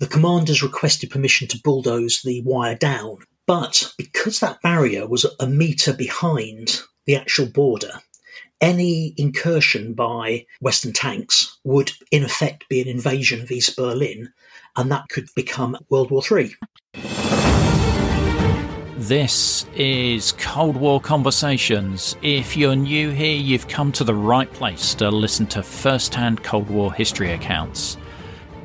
The commanders requested permission to bulldoze the wire down, but because that barrier was a metre behind the actual border, any incursion by Western tanks would, in effect, be an invasion of East Berlin, and that could become World War III. This is Cold War Conversations. If you're new here, you've come to the right place to listen to first hand Cold War history accounts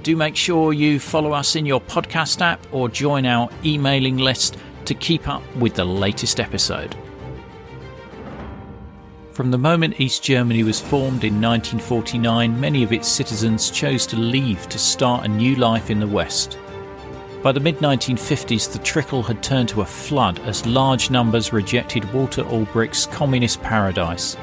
do make sure you follow us in your podcast app or join our emailing list to keep up with the latest episode. From the moment East Germany was formed in 1949, many of its citizens chose to leave to start a new life in the West. By the mid 1950s, the trickle had turned to a flood as large numbers rejected Walter Ulbricht's communist paradise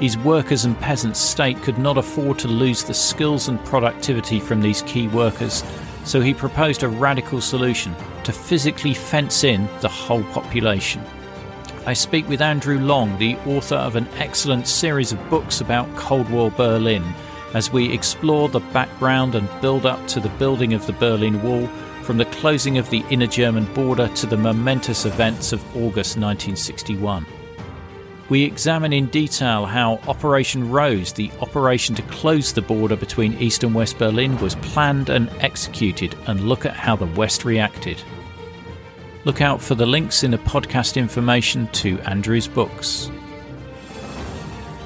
his workers and peasants state could not afford to lose the skills and productivity from these key workers, so he proposed a radical solution to physically fence in the whole population. I speak with Andrew Long, the author of an excellent series of books about Cold War Berlin, as we explore the background and build up to the building of the Berlin Wall, from the closing of the inner German border to the momentous events of August 1961. We examine in detail how Operation Rose, the operation to close the border between East and West Berlin, was planned and executed, and look at how the West reacted. Look out for the links in the podcast information to Andrew's books.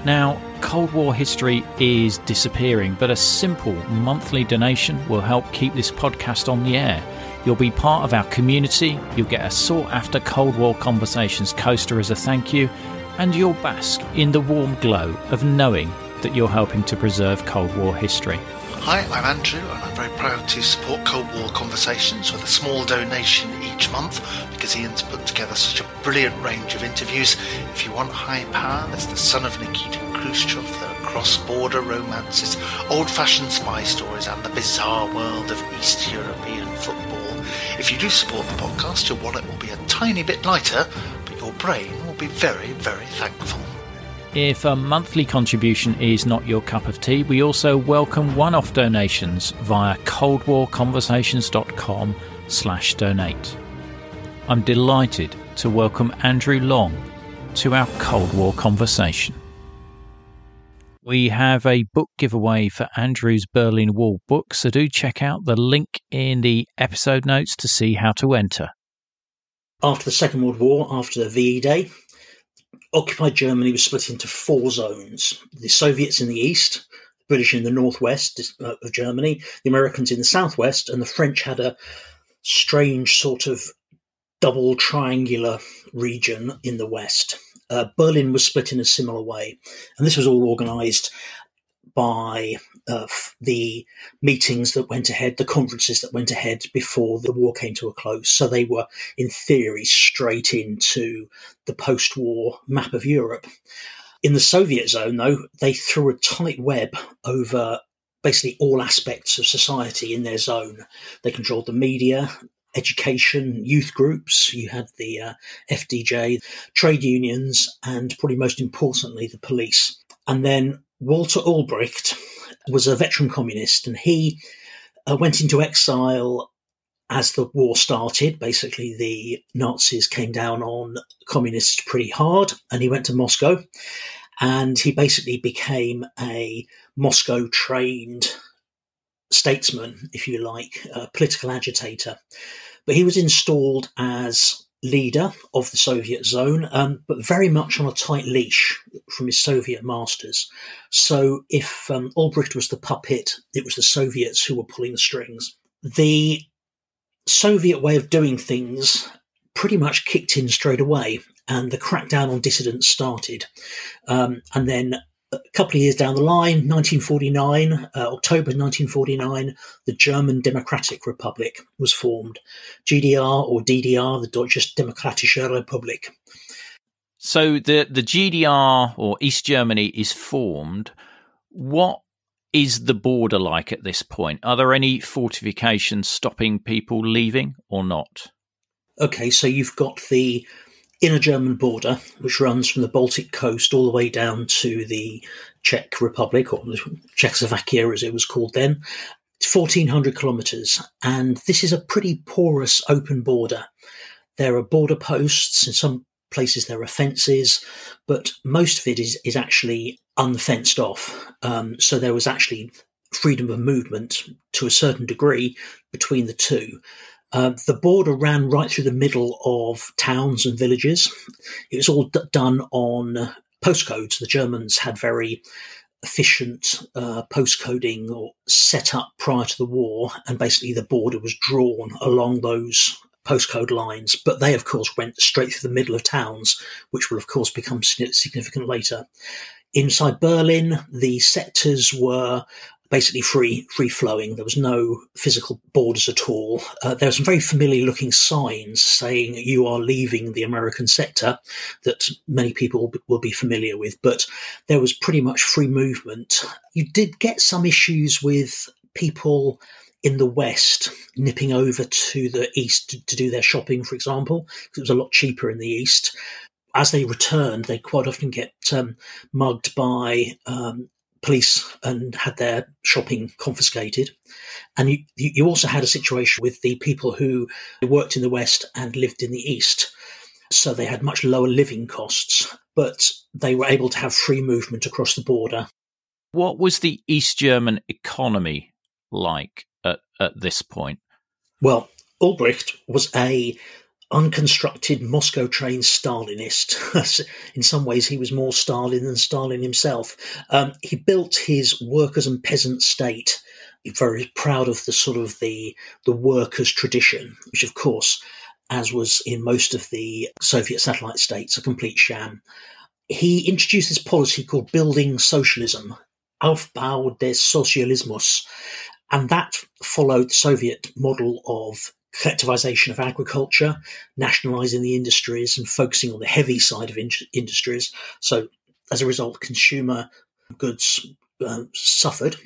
Now, Cold War history is disappearing, but a simple monthly donation will help keep this podcast on the air. You'll be part of our community, you'll get a sought after Cold War Conversations coaster as a thank you, and you'll bask in the warm glow of knowing that you're helping to preserve Cold War history. Hi, I'm Andrew, and I'm very proud to support Cold War Conversations with a small donation each month because Ian's put together such a brilliant range of interviews. If you want high power, there's the son of Nikita Khrushchev, the cross border romances, old fashioned spy stories, and the bizarre world of East European football. If you do support the podcast, your wallet will be a tiny bit lighter, but your brain be very, very thankful. If a monthly contribution is not your cup of tea, we also welcome one-off donations via coldwarconversations.com slash donate. I'm delighted to welcome Andrew Long to our Cold War conversation. We have a book giveaway for Andrew's Berlin Wall book, so do check out the link in the episode notes to see how to enter. After the Second World War, after the VE Day, occupied Germany was split into four zones the Soviets in the east, the British in the northwest uh, of Germany, the Americans in the southwest, and the French had a strange sort of double triangular region in the west. Uh, Berlin was split in a similar way, and this was all organized by uh, the meetings that went ahead, the conferences that went ahead before the war came to a close. So they were, in theory, straight into the post war map of Europe. In the Soviet zone, though, they threw a tight web over basically all aspects of society in their zone. They controlled the media, education, youth groups. You had the uh, FDJ, trade unions, and probably most importantly, the police. And then Walter Ulbricht was a veteran communist, and he uh, went into exile as the war started. Basically, the Nazis came down on communists pretty hard, and he went to Moscow. And he basically became a Moscow trained statesman, if you like, a political agitator. But he was installed as leader of the Soviet zone, um, but very much on a tight leash from his Soviet masters. So if um, Ulbricht was the puppet, it was the Soviets who were pulling the strings. The Soviet way of doing things pretty much kicked in straight away, and the crackdown on dissidents started. Um, and then a couple of years down the line, 1949, uh, October 1949, the German Democratic Republic was formed. GDR or DDR, the Deutsche Demokratische Republik. So the, the GDR or East Germany is formed. What is the border like at this point? Are there any fortifications stopping people leaving or not? Okay, so you've got the inner German border, which runs from the Baltic coast all the way down to the Czech Republic, or Czechoslovakia as it was called then. It's 1,400 kilometres, and this is a pretty porous open border. There are border posts, in some places there are fences, but most of it is, is actually unfenced off. Um, so there was actually freedom of movement to a certain degree between the two. Uh, the border ran right through the middle of towns and villages. It was all d- done on postcodes. The Germans had very efficient uh, postcoding or set up prior to the war, and basically the border was drawn along those postcode lines. But they, of course, went straight through the middle of towns, which will, of course, become significant later. Inside Berlin, the sectors were basically free free flowing. There was no physical borders at all. Uh, there were some very familiar looking signs saying you are leaving the American sector that many people will be familiar with, but there was pretty much free movement. You did get some issues with people in the West nipping over to the East to, to do their shopping, for example, because it was a lot cheaper in the East. As they returned, they quite often get um, mugged by um, police and had their shopping confiscated. And you, you also had a situation with the people who worked in the West and lived in the East. So they had much lower living costs, but they were able to have free movement across the border. What was the East German economy like at, at this point? Well, Ulbricht was a unconstructed Moscow trained Stalinist. In some ways, he was more Stalin than Stalin himself. Um, he built his workers and peasant state. Very proud of the sort of the the workers' tradition, which of course, as was in most of the Soviet satellite states, a complete sham. He introduced this policy called building socialism, Aufbau des Sozialismus, and that followed the Soviet model of collectivization of agriculture, nationalizing the industries, and focusing on the heavy side of in- industries. So, as a result, consumer goods uh, suffered.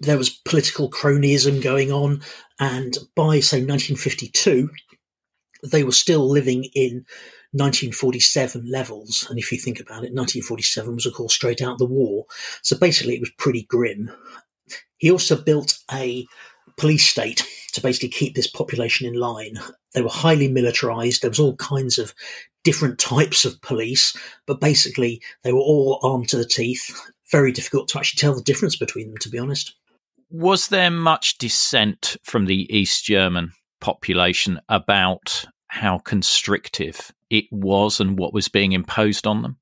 There was political cronyism going on, and by say 1952, they were still living in 1947 levels. And if you think about it, 1947 was, of course, straight out the war. So basically, it was pretty grim. He also built a police state to basically keep this population in line. They were highly militarized. There was all kinds of different types of police, but basically they were all armed to the teeth. Very difficult to actually tell the difference between them, to be honest. Was there much dissent from the East German population about how constrictive it was and what was being imposed on them?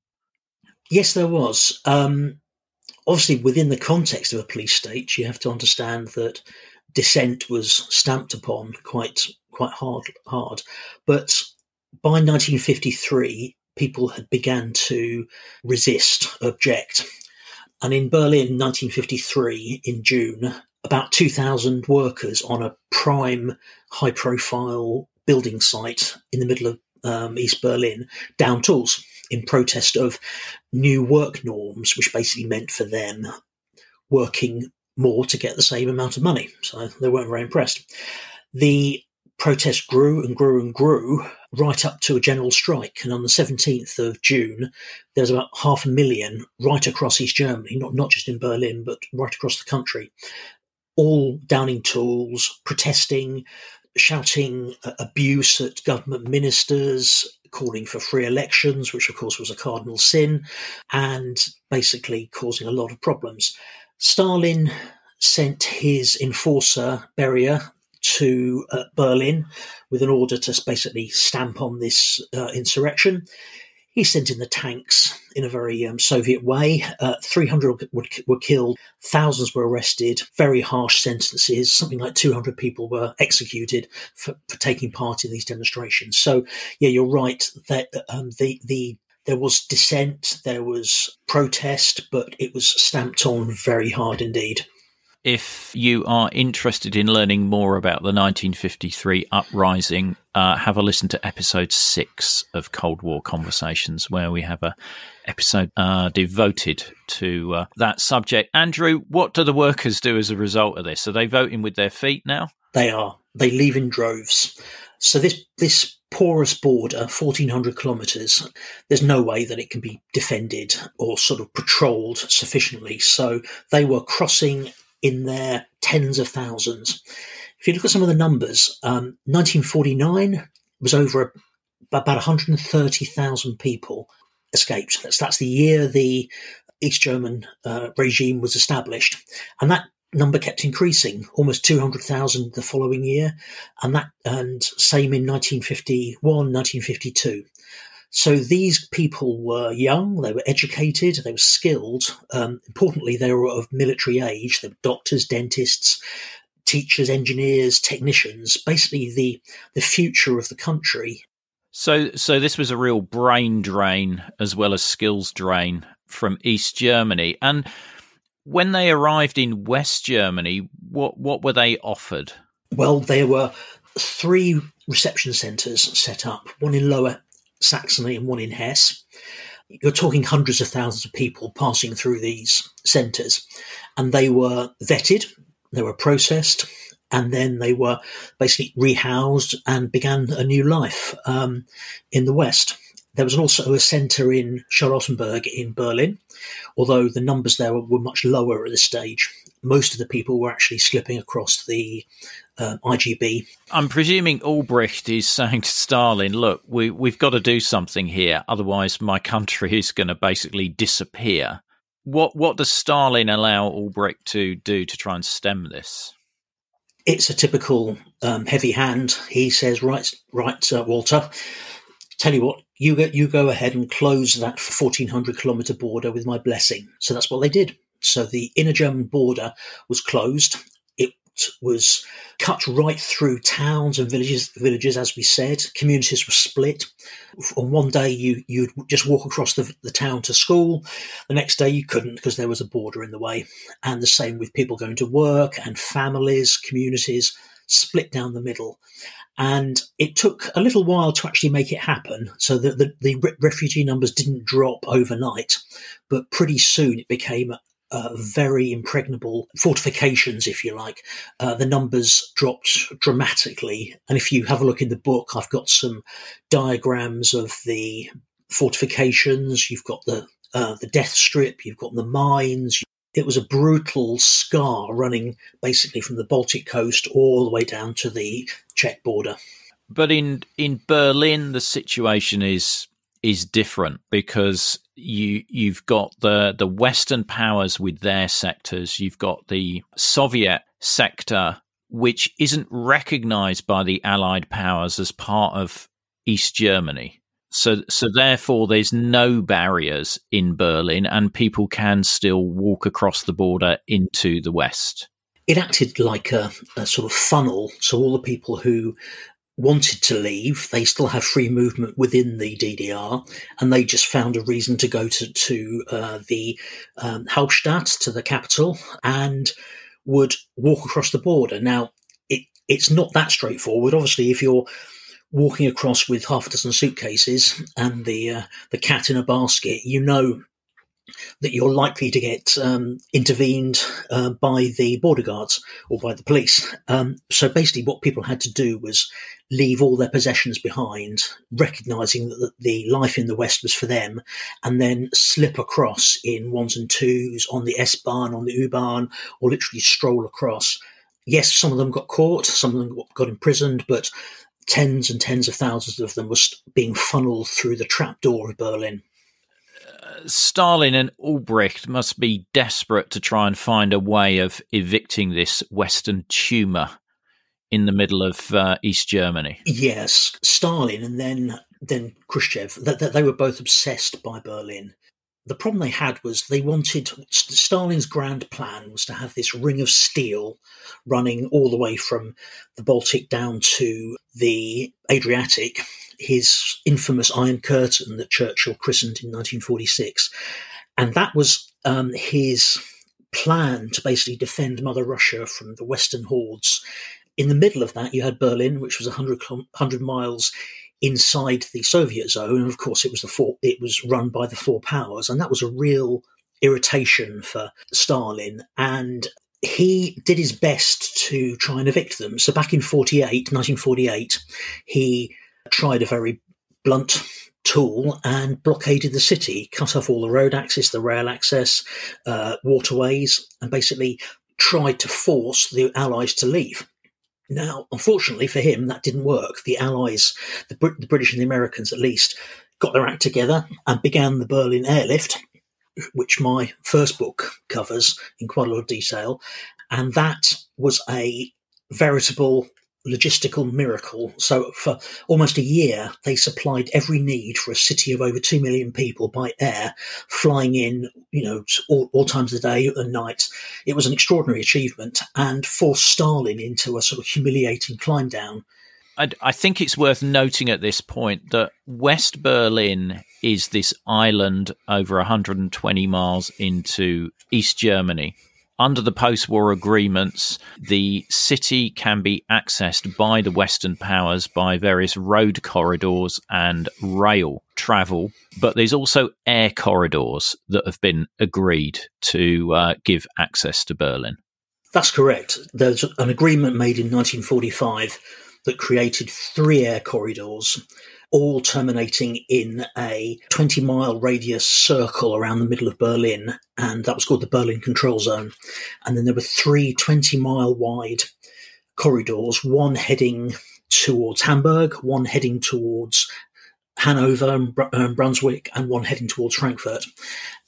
Yes, there was. Um, obviously, within the context of a police state, you have to understand that dissent was stamped upon quite quite hard hard. But by 1953, people had begun to resist, object. And in Berlin, 1953, in June, about 2,000 workers on a prime, high profile building site in the middle of um, East Berlin down tools in protest of new work norms, which basically meant for them working more to get the same amount of money. So they weren't very impressed. The protest grew and grew and grew right up to a general strike. And on the 17th of June, there's about half a million right across East Germany, not, not just in Berlin, but right across the country, all downing tools, protesting, shouting abuse at government ministers, calling for free elections, which of course was a cardinal sin, and basically causing a lot of problems. Stalin sent his enforcer, Beria, to uh, Berlin with an order to basically stamp on this uh, insurrection. He sent in the tanks in a very um, Soviet way. Uh, 300 were, were killed, thousands were arrested, very harsh sentences. Something like 200 people were executed for, for taking part in these demonstrations. So, yeah, you're right that um, the, the There was dissent, there was protest, but it was stamped on very hard indeed. If you are interested in learning more about the 1953 uprising, uh, have a listen to episode six of Cold War Conversations, where we have a episode uh, devoted to uh, that subject. Andrew, what do the workers do as a result of this? Are they voting with their feet now? They are. They leave in droves. So this this porous border, 1400 kilometres, there's no way that it can be defended or sort of patrolled sufficiently. So they were crossing in their tens of thousands. If you look at some of the numbers, um, 1949 was over about 130,000 people escaped. That's, that's the year the East German uh, regime was established. And that number kept increasing, almost 200,000 the following year, and that and same in 1951, 1952. So these people were young, they were educated, they were skilled. Um, importantly, they were of military age. They were doctors, dentists, teachers, engineers, technicians. Basically, the the future of the country. So, so this was a real brain drain as well as skills drain from East Germany, and when they arrived in West Germany, what what were they offered? Well, there were three reception centres set up, one in Lower Saxony and one in Hesse. You're talking hundreds of thousands of people passing through these centres, and they were vetted, they were processed, and then they were basically rehoused and began a new life um, in the West. There was also a centre in Charlottenburg in Berlin, although the numbers there were much lower at this stage. Most of the people were actually slipping across the uh, IGB. I'm presuming Ulbricht is saying to Stalin, look, we, we've got to do something here, otherwise my country is going to basically disappear. What, what does Stalin allow Ulbricht to do to try and stem this? It's a typical um, heavy hand. He says, right, right, uh, Walter, tell you what, you go, you go ahead and close that 1400 kilometer border with my blessing. So that's what they did. So the inner German border was closed. It was cut right through towns and villages. Villages, as we said, communities were split. On one day, you you'd just walk across the, the town to school. The next day, you couldn't because there was a border in the way. And the same with people going to work and families, communities split down the middle. And it took a little while to actually make it happen. So that the, the refugee numbers didn't drop overnight, but pretty soon it became uh, very impregnable fortifications, if you like. Uh, the numbers dropped dramatically. And if you have a look in the book, I've got some diagrams of the fortifications. You've got the uh, the death strip. You've got the mines. It was a brutal scar running basically from the Baltic coast all the way down to the Czech border. But in in Berlin, the situation is is different because you you've got the the Western powers with their sectors. You've got the Soviet sector, which isn't recognised by the Allied powers as part of East Germany. So, so therefore, there's no barriers in Berlin, and people can still walk across the border into the west. It acted like a, a sort of funnel. So all the people who wanted to leave, they still have free movement within the DDR, and they just found a reason to go to to uh, the um, Hauptstadt, to the capital, and would walk across the border. Now, it it's not that straightforward. Obviously, if you're walking across with half a dozen suitcases and the uh, the cat in a basket, you know that you're likely to get um, intervened uh, by the border guards or by the police. Um, so basically, what people had to do was leave all their possessions behind, recognizing that the life in the West was for them, and then slip across in ones and twos on the S Bahn, on the U Bahn, or literally stroll across. Yes, some of them got caught, some of them got imprisoned, but tens and tens of thousands of them were being funneled through the trapdoor of Berlin. Uh, Stalin and Ulbricht must be desperate to try and find a way of evicting this Western tumor in the middle of uh, East Germany. Yes, Stalin and then then Khrushchev. That they, they were both obsessed by Berlin the problem they had was they wanted Stalin's grand plan was to have this ring of steel running all the way from the Baltic down to the Adriatic, his infamous Iron Curtain that Churchill christened in 1946. And that was um, his plan to basically defend Mother Russia from the Western hordes. In the middle of that, you had Berlin, which was 100, 100 miles inside the Soviet zone, and of course, it was the four, it was run by the four powers, and that was a real irritation for Stalin. And he did his best to try and evict them. So back in 48, 1948, he tried a very blunt tool and blockaded the city, cut off all the road access, the rail access, uh, waterways, and basically tried to force the Allies to leave. Now, unfortunately for him, that didn't work. The Allies, the, Brit- the British and the Americans at least, got their act together and began the Berlin airlift, which my first book covers in quite a lot of detail. And that was a veritable logistical miracle. So for almost a year, they supplied every need for a city of over 2 million people by air, flying in, you know, all, all times of the day and night. It was an extraordinary achievement and forced Stalin into a sort of humiliating climb down. I, I think it's worth noting at this point that West Berlin is this island over 120 miles into East Germany under the post war agreements, the city can be accessed by the Western powers by various road corridors and rail travel, but there's also air corridors that have been agreed to uh, give access to Berlin. That's correct. There's an agreement made in 1945 that created three air corridors all terminating in a 20 mile radius circle around the middle of Berlin. And that was called the Berlin Control Zone. And then there were three 20 mile wide corridors, one heading towards Hamburg, one heading towards Hanover and um, Brunswick, and one heading towards Frankfurt.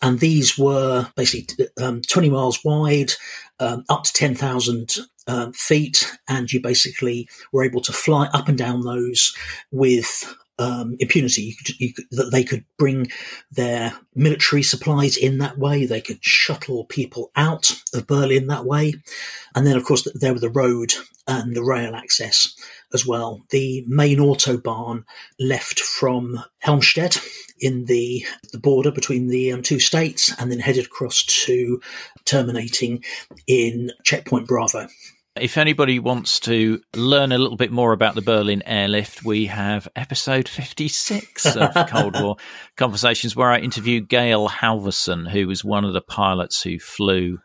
And these were basically um, 20 miles wide, um, up to 10,000 um, feet, and you basically were able to fly up and down those with um, impunity. You could, you could, that they could bring their military supplies in that way. They could shuttle people out of Berlin that way. And then, of course, there were the road and the rail access as well. The main autobahn left from Helmstedt in the, the border between the um, two states and then headed across to terminating in Checkpoint Bravo. If anybody wants to learn a little bit more about the Berlin airlift, we have episode 56 of Cold War Conversations, where I interviewed Gail Halvorsen, who was one of the pilots who flew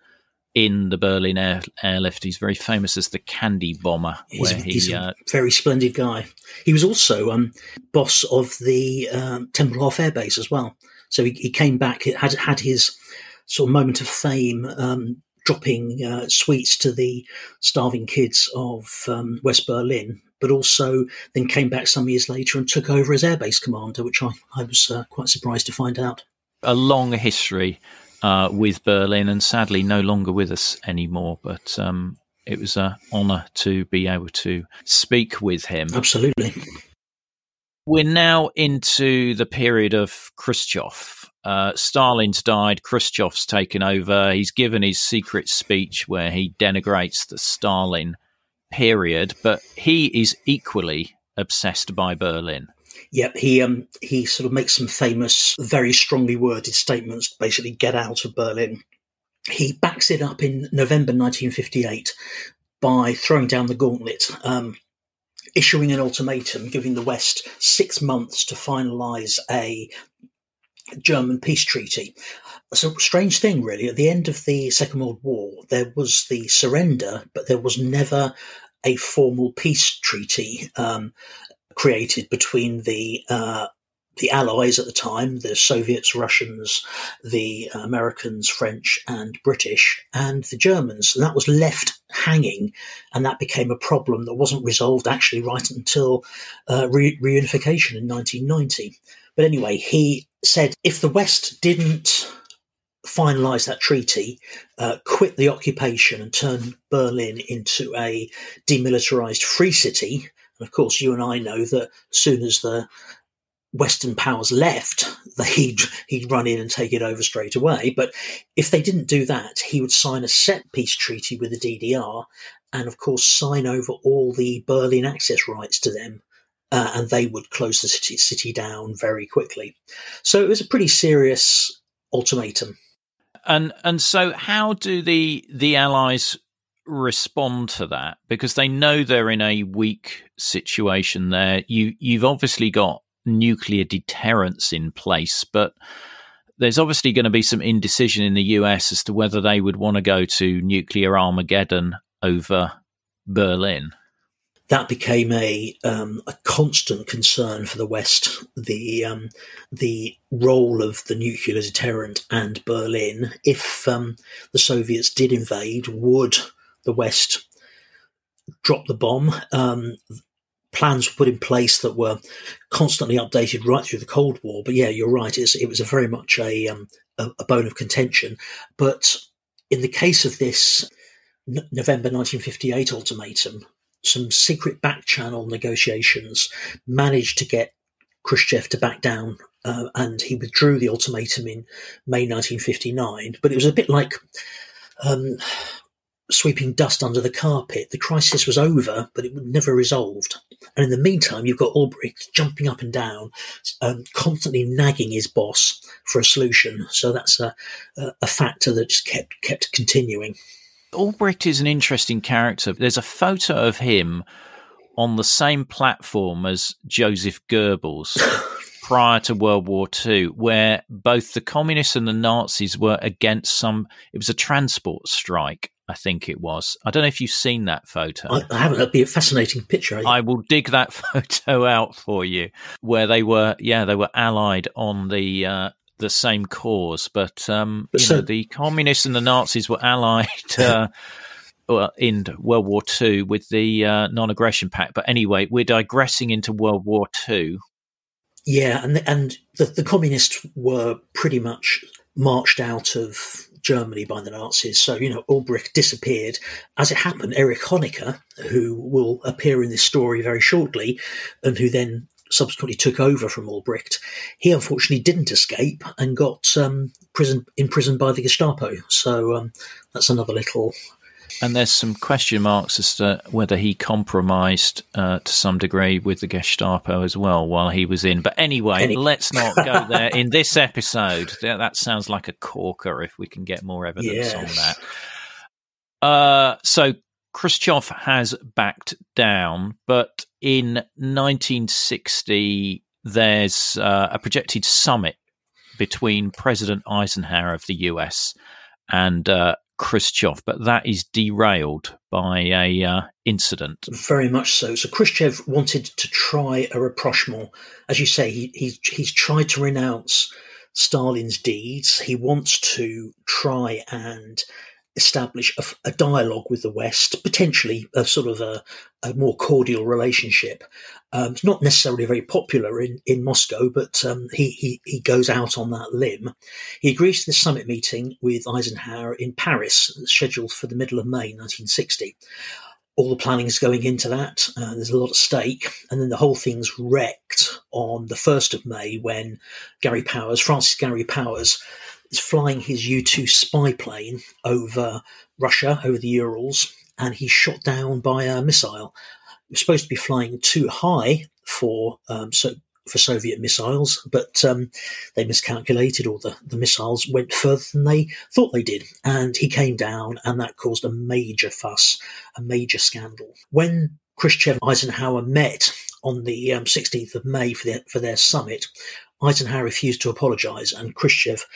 in the Berlin air, airlift. He's very famous as the Candy Bomber. He's, he, he's a uh, very splendid guy. He was also um, boss of the um, Tempelhof Air Base as well. So he, he, came back, had had his sort of moment of fame um, dropping uh, sweets to the starving kids of um, West Berlin, but also then came back some years later and took over as airbase commander, which I, I was uh, quite surprised to find out. A long history uh, with Berlin, and sadly no longer with us anymore. But um, it was an honour to be able to speak with him. Absolutely. We're now into the period of Khrushchev uh, Stalin's died, Khrushchev's taken over. He's given his secret speech where he denigrates the Stalin period, but he is equally obsessed by Berlin. Yep, he um he sort of makes some famous, very strongly worded statements basically get out of Berlin. He backs it up in November 1958 by throwing down the gauntlet, um, issuing an ultimatum, giving the West six months to finalise a German peace treaty. It's a strange thing, really. At the end of the Second World War, there was the surrender, but there was never a formal peace treaty um, created between the uh, the Allies at the time, the Soviets, Russians, the Americans, French, and British, and the Germans. And that was left hanging, and that became a problem that wasn't resolved actually right until uh, re- reunification in 1990. But anyway, he said if the West didn't finalize that treaty, uh, quit the occupation, and turn Berlin into a demilitarized free city, and of course, you and I know that as soon as the Western powers left, he'd, he'd run in and take it over straight away. But if they didn't do that, he would sign a set peace treaty with the DDR and, of course, sign over all the Berlin access rights to them uh, and they would close the city, city down very quickly. So it was a pretty serious ultimatum. And and so how do the the allies respond to that because they know they're in a weak situation there you you've obviously got nuclear deterrence in place but there's obviously going to be some indecision in the US as to whether they would want to go to nuclear Armageddon over Berlin that became a um, a constant concern for the West. The um, the role of the nuclear deterrent and Berlin, if um, the Soviets did invade, would the West drop the bomb? Um, plans were put in place that were constantly updated right through the Cold War. But yeah, you're right. It was a very much a, um, a, a bone of contention. But in the case of this November 1958 ultimatum, some secret back channel negotiations managed to get Khrushchev to back down, uh, and he withdrew the ultimatum in May 1959. But it was a bit like um, sweeping dust under the carpet. The crisis was over, but it was never resolved. And in the meantime, you've got Ulbricht jumping up and down, um, constantly nagging his boss for a solution. So that's a, a factor that just kept kept continuing. Ulbricht is an interesting character. There's a photo of him on the same platform as Joseph Goebbels prior to World War II, where both the communists and the Nazis were against some. It was a transport strike, I think it was. I don't know if you've seen that photo. I, I haven't. That'd be a fascinating picture. I will dig that photo out for you, where they were. Yeah, they were allied on the uh, the same cause, but, um, but so, know, the communists and the Nazis were allied uh, in World War II with the uh, non-aggression pact. But anyway, we're digressing into World War II. Yeah, and the, and the, the communists were pretty much marched out of Germany by the Nazis. So, you know, Ulbricht disappeared. As it happened, Erich Honecker, who will appear in this story very shortly, and who then subsequently took over from Ulbricht, he unfortunately didn't escape and got um, prison imprisoned by the Gestapo. So um, that's another little. And there's some question marks as to whether he compromised uh, to some degree with the Gestapo as well while he was in. But anyway, Any- let's not go there in this episode. That sounds like a corker if we can get more evidence yes. on that. Uh, so Khrushchev has backed down, but in 1960, there's uh, a projected summit between President Eisenhower of the US and uh, Khrushchev, but that is derailed by a uh, incident. Very much so. So Khrushchev wanted to try a rapprochement. As you say, he, he's, he's tried to renounce Stalin's deeds. He wants to try and establish a, a, dialogue with the West, potentially a sort of a, a more cordial relationship. Um, it's not necessarily very popular in, in Moscow, but um, he, he, he goes out on that limb. He agrees to the summit meeting with Eisenhower in Paris, scheduled for the middle of May 1960. All the planning is going into that. Uh, there's a lot at stake. And then the whole thing's wrecked on the 1st of May when Gary Powers, Francis Gary Powers, is flying his U 2 spy plane over Russia, over the Urals, and he's shot down by a missile. He was supposed to be flying too high for um, so for Soviet missiles, but um, they miscalculated, or the, the missiles went further than they thought they did. And he came down, and that caused a major fuss, a major scandal. When Khrushchev and Eisenhower met on the um, 16th of May for their, for their summit, Eisenhower refused to apologize, and Khrushchev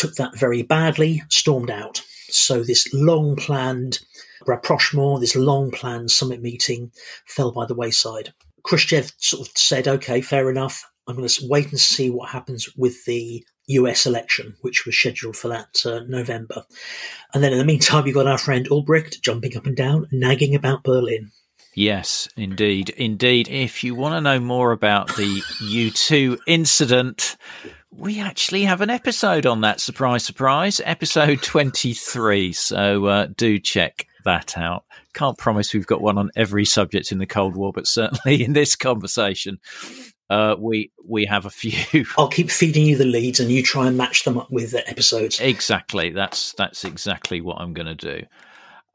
took that very badly, stormed out. So this long planned rapprochement, this long planned summit meeting fell by the wayside. Khrushchev sort of said, okay, fair enough. I'm going to wait and see what happens with the US election, which was scheduled for that uh, November. And then in the meantime, you've got our friend Ulbricht jumping up and down, nagging about Berlin. Yes, indeed. Indeed. If you want to know more about the U2 incident, we actually have an episode on that. Surprise, surprise. Episode 23. So uh, do check that out. Can't promise we've got one on every subject in the Cold War, but certainly in this conversation, uh, we we have a few. I'll keep feeding you the leads, and you try and match them up with the episodes. Exactly. That's that's exactly what I'm going to do.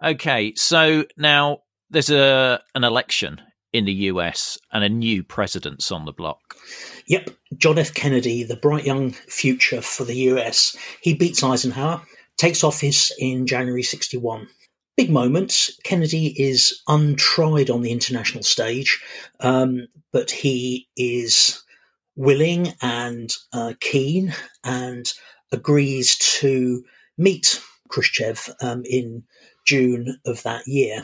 Okay, so now there's a an election in the US and a new president's on the block. Yep, John F. Kennedy, the bright young future for the US, he beats Eisenhower, takes office in January 61. Big moments. Kennedy is untried on the international stage, um, but he is willing and uh, keen and agrees to meet Khrushchev um, in June of that year.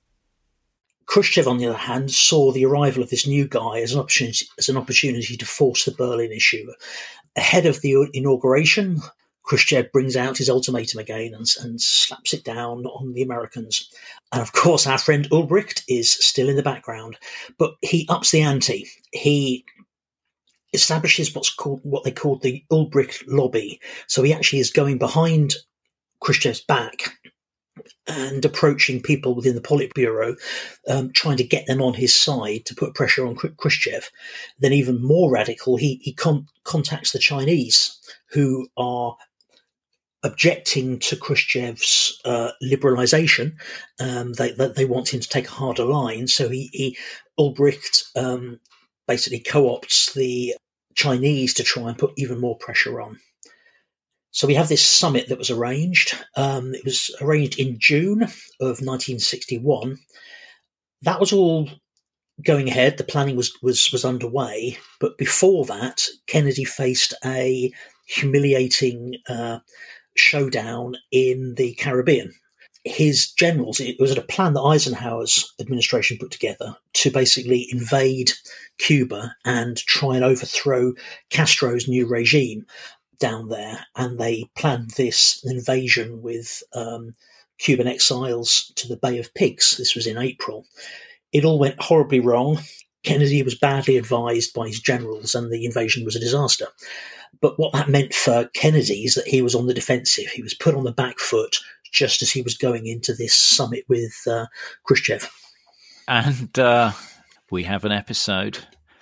Khrushchev, on the other hand, saw the arrival of this new guy as an opportunity, as an opportunity to force the Berlin issue. Ahead of the inauguration, Khrushchev brings out his ultimatum again and, and, slaps it down on the Americans. And of course, our friend Ulbricht is still in the background, but he ups the ante. He establishes what's called what they call the Ulbricht lobby. So he actually is going behind Khrushchev's back and approaching people within the Politburo, um, trying to get them on his side to put pressure on Khrushchev. Then, even more radical, he, he con- contacts the Chinese, who are objecting to Khrushchev's uh, liberalization. Um, they, they want him to take a harder line. So he, he Ulbricht um, basically co-opts the Chinese to try and put even more pressure on. So we have this summit that was arranged. Um, it was arranged in June of 1961. That was all going ahead. The planning was was was underway, but before that, Kennedy faced a humiliating uh, showdown in the Caribbean. His generals, it was a plan that Eisenhower's administration put together to basically invade Cuba and try and overthrow Castro's new regime down there, and they planned this invasion with um, Cuban exiles to the Bay of Pigs. This was in April. It all went horribly wrong. Kennedy was badly advised by his generals, and the invasion was a disaster. But what that meant for Kennedy is that he was on the defensive. He was put on the back foot just as he was going into this summit with uh, Khrushchev. And uh, we have an episode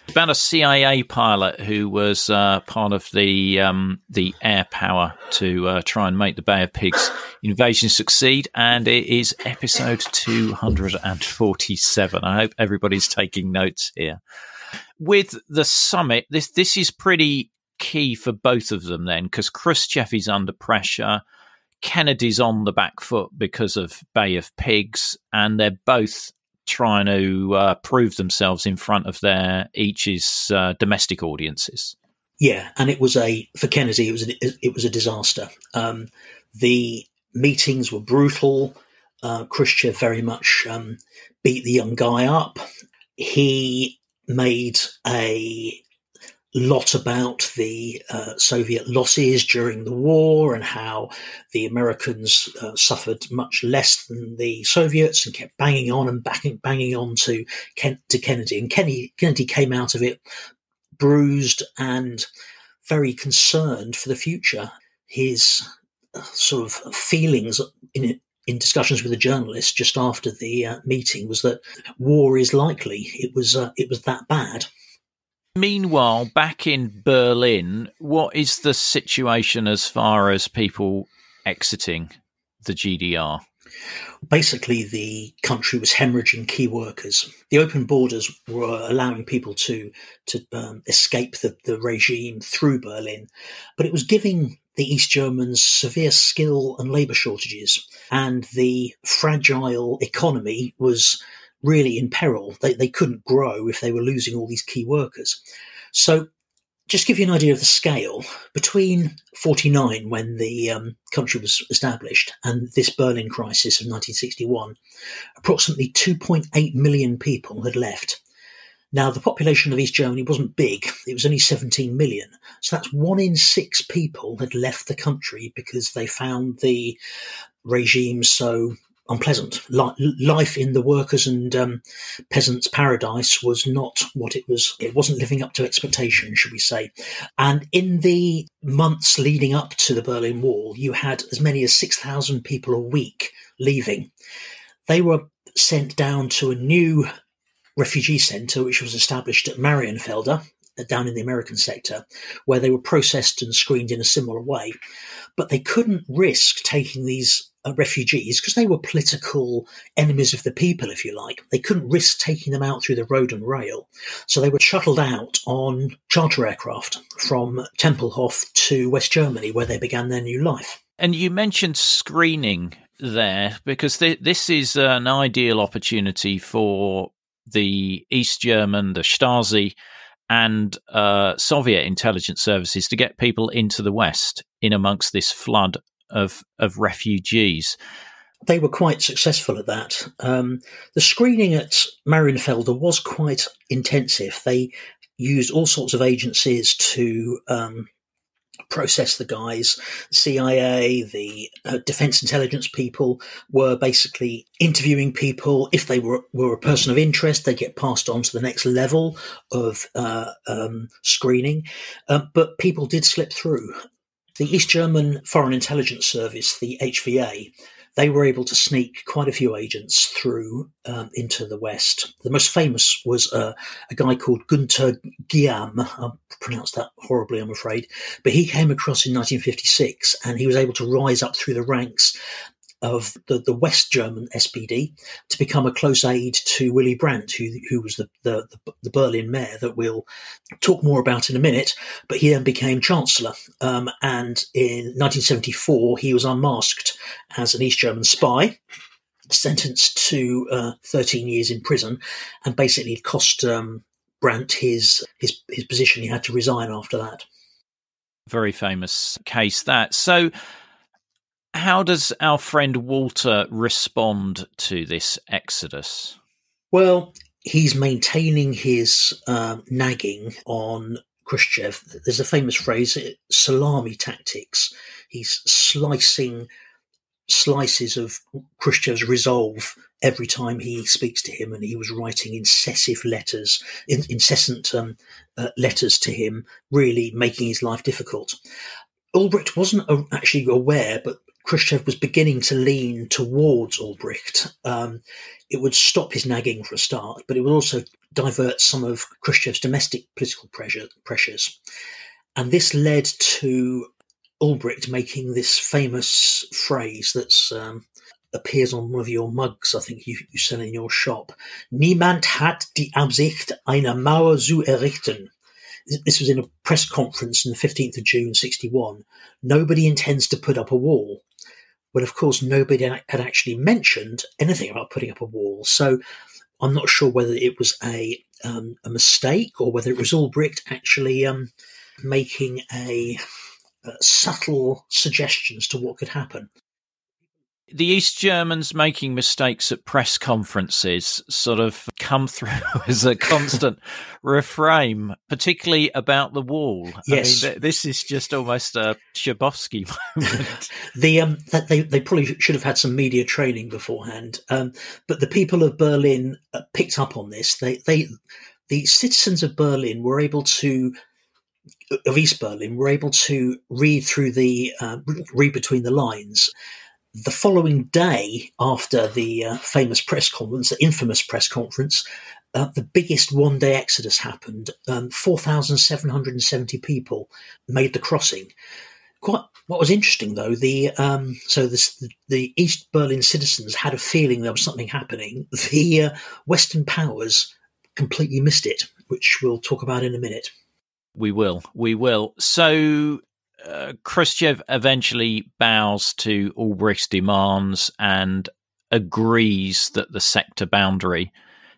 about a CIA pilot who was uh, part of the um, the air power to uh, try and make the Bay of Pigs invasion succeed, and it is episode two hundred and forty seven. I hope everybody's taking notes here. With the summit, this this is pretty key for both of them then, because Khrushchev is under pressure. Kennedy's on the back foot because of Bay of Pigs, and they're both trying to uh, prove themselves in front of their each's uh, domestic audiences. Yeah, and it was a for Kennedy. It was a, it was a disaster. Um, the meetings were brutal. Uh, Khrushchev very much um, beat the young guy up. He made a lot about the uh, Soviet losses during the war and how the Americans uh, suffered much less than the Soviets and kept banging on and banging, banging on to, Ken- to Kennedy. And Kennedy, Kennedy came out of it bruised and very concerned for the future. His uh, sort of feelings in in discussions with a journalist just after the uh, meeting was that war is likely. It was uh, it was that bad. Meanwhile, back in Berlin, what is the situation as far as people exiting the GDR? Basically, the country was hemorrhaging key workers. The open borders were allowing people to to um, escape the, the regime through Berlin, but it was giving the East Germans severe skill and labour shortages, and the fragile economy was really in peril. They, they couldn't grow if they were losing all these key workers. So just give you an idea of the scale, between 49, when the um, country was established, and this Berlin crisis of 1961, approximately 2.8 million people had left. Now, the population of East Germany wasn't big, it was only 17 million. So that's one in six people had left the country because they found the regime so unpleasant. Life in the workers and um, peasants' paradise was not what it was. It wasn't living up to expectation, should we say. And in the months leading up to the Berlin Wall, you had as many as 6,000 people a week leaving. They were sent down to a new refugee centre, which was established at Marienfelde, uh, down in the American sector, where they were processed and screened in a similar way. But they couldn't risk taking these refugees because they were political enemies of the people, if you like. They couldn't risk taking them out through the road and rail. So they were shuttled out on charter aircraft from Tempelhof to West Germany, where they began their new life. And you mentioned screening there because th- this is an ideal opportunity for the East German, the Stasi, and uh, Soviet intelligence services to get people into the West in amongst this flood of of refugees. They were quite successful at that. Um, the screening at Marienfelde was quite intensive. They used all sorts of agencies to um, process the guys. CIA, the uh, defense intelligence people were basically interviewing people. If they were, were a person of interest, they get passed on to the next level of uh, um, screening. Uh, but people did slip through. The East German Foreign Intelligence Service, the HVA, they were able to sneak quite a few agents through um, into the West. The most famous was uh, a guy called Gunter Guillaume. I pronounced that horribly, I'm afraid. But he came across in 1956 and he was able to rise up through the ranks of the, the West German SPD to become a close aide to Willy Brandt, who, who was the, the, the, Berlin mayor that we'll talk more about in a minute. But he then became chancellor. Um, and in 1974, he was unmasked as an East German spy. Sentenced to uh, 13 years in prison, and basically cost um, Brandt his his his position. He had to resign after that. Very famous case that. So, how does our friend Walter respond to this exodus? Well, he's maintaining his uh, nagging on Khrushchev. There's a famous phrase, salami tactics. He's slicing slices of Khrushchev's resolve every time he speaks to him, and he was writing incessive letters, in, incessant um, uh, letters to him, really making his life difficult. Ulbricht wasn't actually aware, but Khrushchev was beginning to lean towards Ulbricht. Um, it would stop his nagging for a start, but it would also divert some of Khrushchev's domestic political pressure, pressures. And this led to Ulbricht making this famous phrase that um, appears on one of your mugs, I think you, you sell in your shop. Niemand hat die Absicht, eine Mauer zu errichten this was in a press conference on the 15th of June 61. Nobody intends to put up a wall when of course nobody had actually mentioned anything about putting up a wall. So I'm not sure whether it was a um, a mistake or whether it was Ulbricht actually um, making a, a subtle suggestions to what could happen the East Germans making mistakes at press conferences sort of come through as a constant refrain, particularly about the wall. Yes, I mean, th- this is just almost a Schabowski moment. the um, that they they probably should have had some media training beforehand. Um, but the people of Berlin uh, picked up on this. They they the citizens of Berlin were able to of East Berlin were able to read through the uh, read between the lines the following day after the uh, famous press conference, the infamous press conference, uh, the biggest one day exodus happened. Um, 4,770 people made the crossing. Quite what was interesting though, the um, so this, the, East Berlin citizens had a feeling there was something happening. The uh, Western powers completely missed it, which we'll talk about in a minute. We will. We will. So uh, Khrushchev eventually bows to Ulbricht's demands and agrees that the sector boundary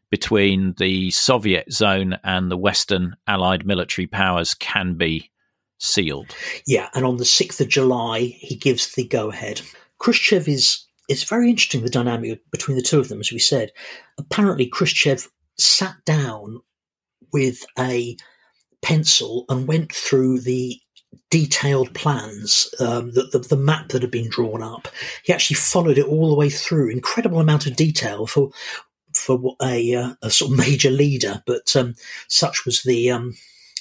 between the Soviet zone and the Western Allied military powers can be sealed. Yeah, and on the 6th of July, he gives the go ahead. Khrushchev is. It's very interesting the dynamic between the two of them, as we said. Apparently, Khrushchev sat down with a pencil and went through the detailed plans, um, the, the, the, map that had been drawn up. He actually followed it all the way through. Incredible amount of detail for for a, uh, a sort of major leader, but um, such was the um,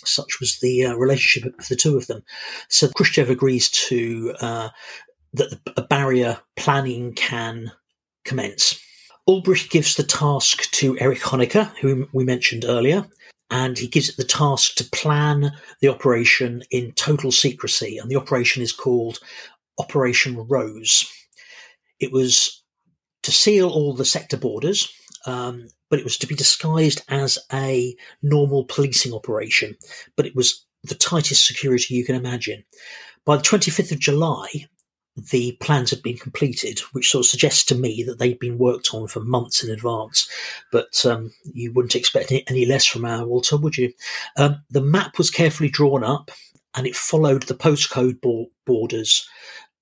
such was the uh, relationship of the two of them. So Khrushchev agrees to uh, that a barrier planning can commence. Ulbricht gives the task to Erich Honecker, whom we mentioned earlier, and he gives it the task to plan the operation in total secrecy. And the operation is called Operation Rose. It was to seal all the sector borders, um, but it was to be disguised as a normal policing operation. But it was the tightest security you can imagine. By the 25th of July, the plans had been completed, which sort of suggests to me that they'd been worked on for months in advance. But um, you wouldn't expect any, less from our Walter, would you? Um, the map was carefully drawn up and it followed the postcode borders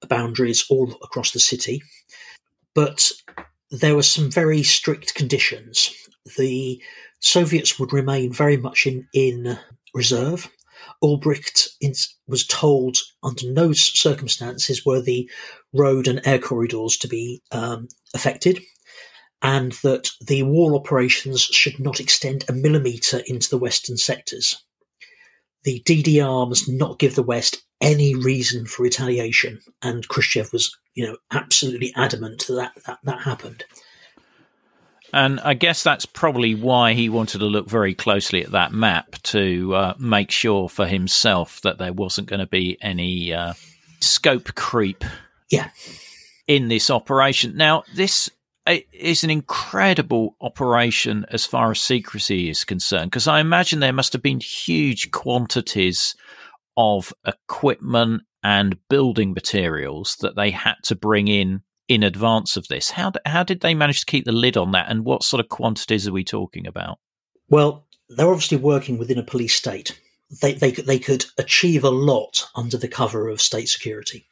boundaries all across the city. But there were some very strict conditions. The Soviets would remain very much in, in reserve. Ulbricht was told under no circumstances were the road and air corridors to be um, affected, and that the war operations should not extend a millimetre into the western sectors. The DDR must not give the West any reason for retaliation, and Khrushchev was, you know, absolutely adamant that that, that happened. And I guess that's probably why he wanted to look very closely at that map to uh, make sure for himself that there wasn't going to be any uh, scope creep. Yeah. In this operation. Now, this is an incredible operation as far as secrecy is concerned, because I imagine there must have been huge quantities of equipment and building materials that they had to bring in in advance of this. How how did they manage to keep the lid on that, and what sort of quantities are we talking about? Well, they're obviously working within a police state. They they they could achieve a lot under the cover of state security,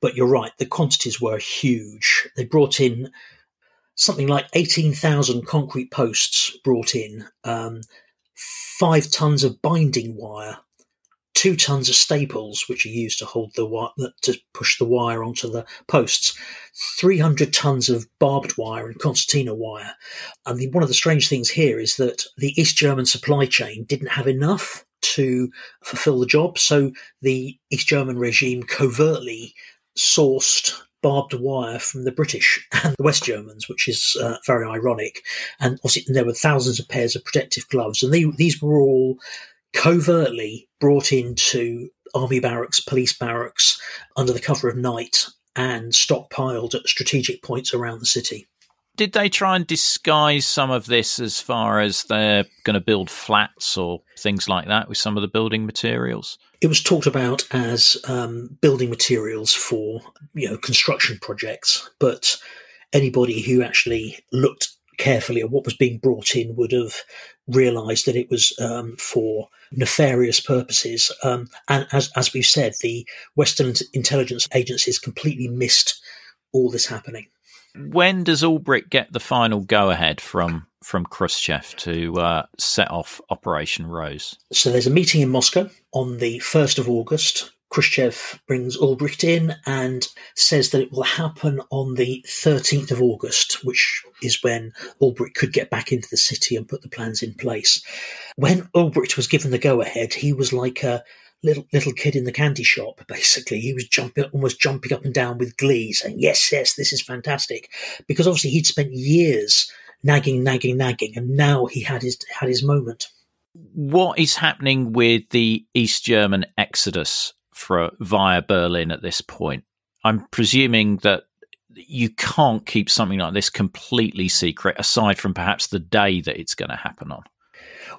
but you're right. The quantities were huge. They brought in something like eighteen thousand concrete posts. Brought in um, five tons of binding wire two tons of staples, which are used to hold the wire, to push the wire onto the posts, 300 tons of barbed wire and concertina wire. And the, one of the strange things here is that the East German supply chain didn't have enough to fulfill the job. So the East German regime covertly sourced barbed wire from the British and the West Germans, which is uh, very ironic. And there were thousands of pairs of protective gloves, and they, these were all covertly brought into army barracks, police barracks under the cover of night and stockpiled at strategic points around the city. Did they try and disguise some of this as far as they're going to build flats or things like that with some of the building materials? It was talked about as um, building materials for you know construction projects, but anybody who actually looked carefully at what was being brought in would have realised that it was um, for nefarious purposes. Um, and as, as we've said, the Western intelligence agencies completely missed all this happening. When does Ulbricht get the final go ahead from from Khrushchev to uh, set off Operation Rose? So there's a meeting in Moscow on the 1st of August. Khrushchev brings Ulbricht in and says that it will happen on the 13th of August, which is when Ulbricht could get back into the city and put the plans in place. When Ulbricht was given the go ahead, he was like a little little kid in the candy shop. Basically, he was jumping, almost jumping up and down with glee, saying, "Yes, yes, this is fantastic," because obviously he'd spent years nagging, nagging, nagging, and now he had his had his moment. What is happening with the East German exodus for via Berlin at this point. I'm presuming that you can't keep something like this completely secret, aside from perhaps the day that it's going to happen on.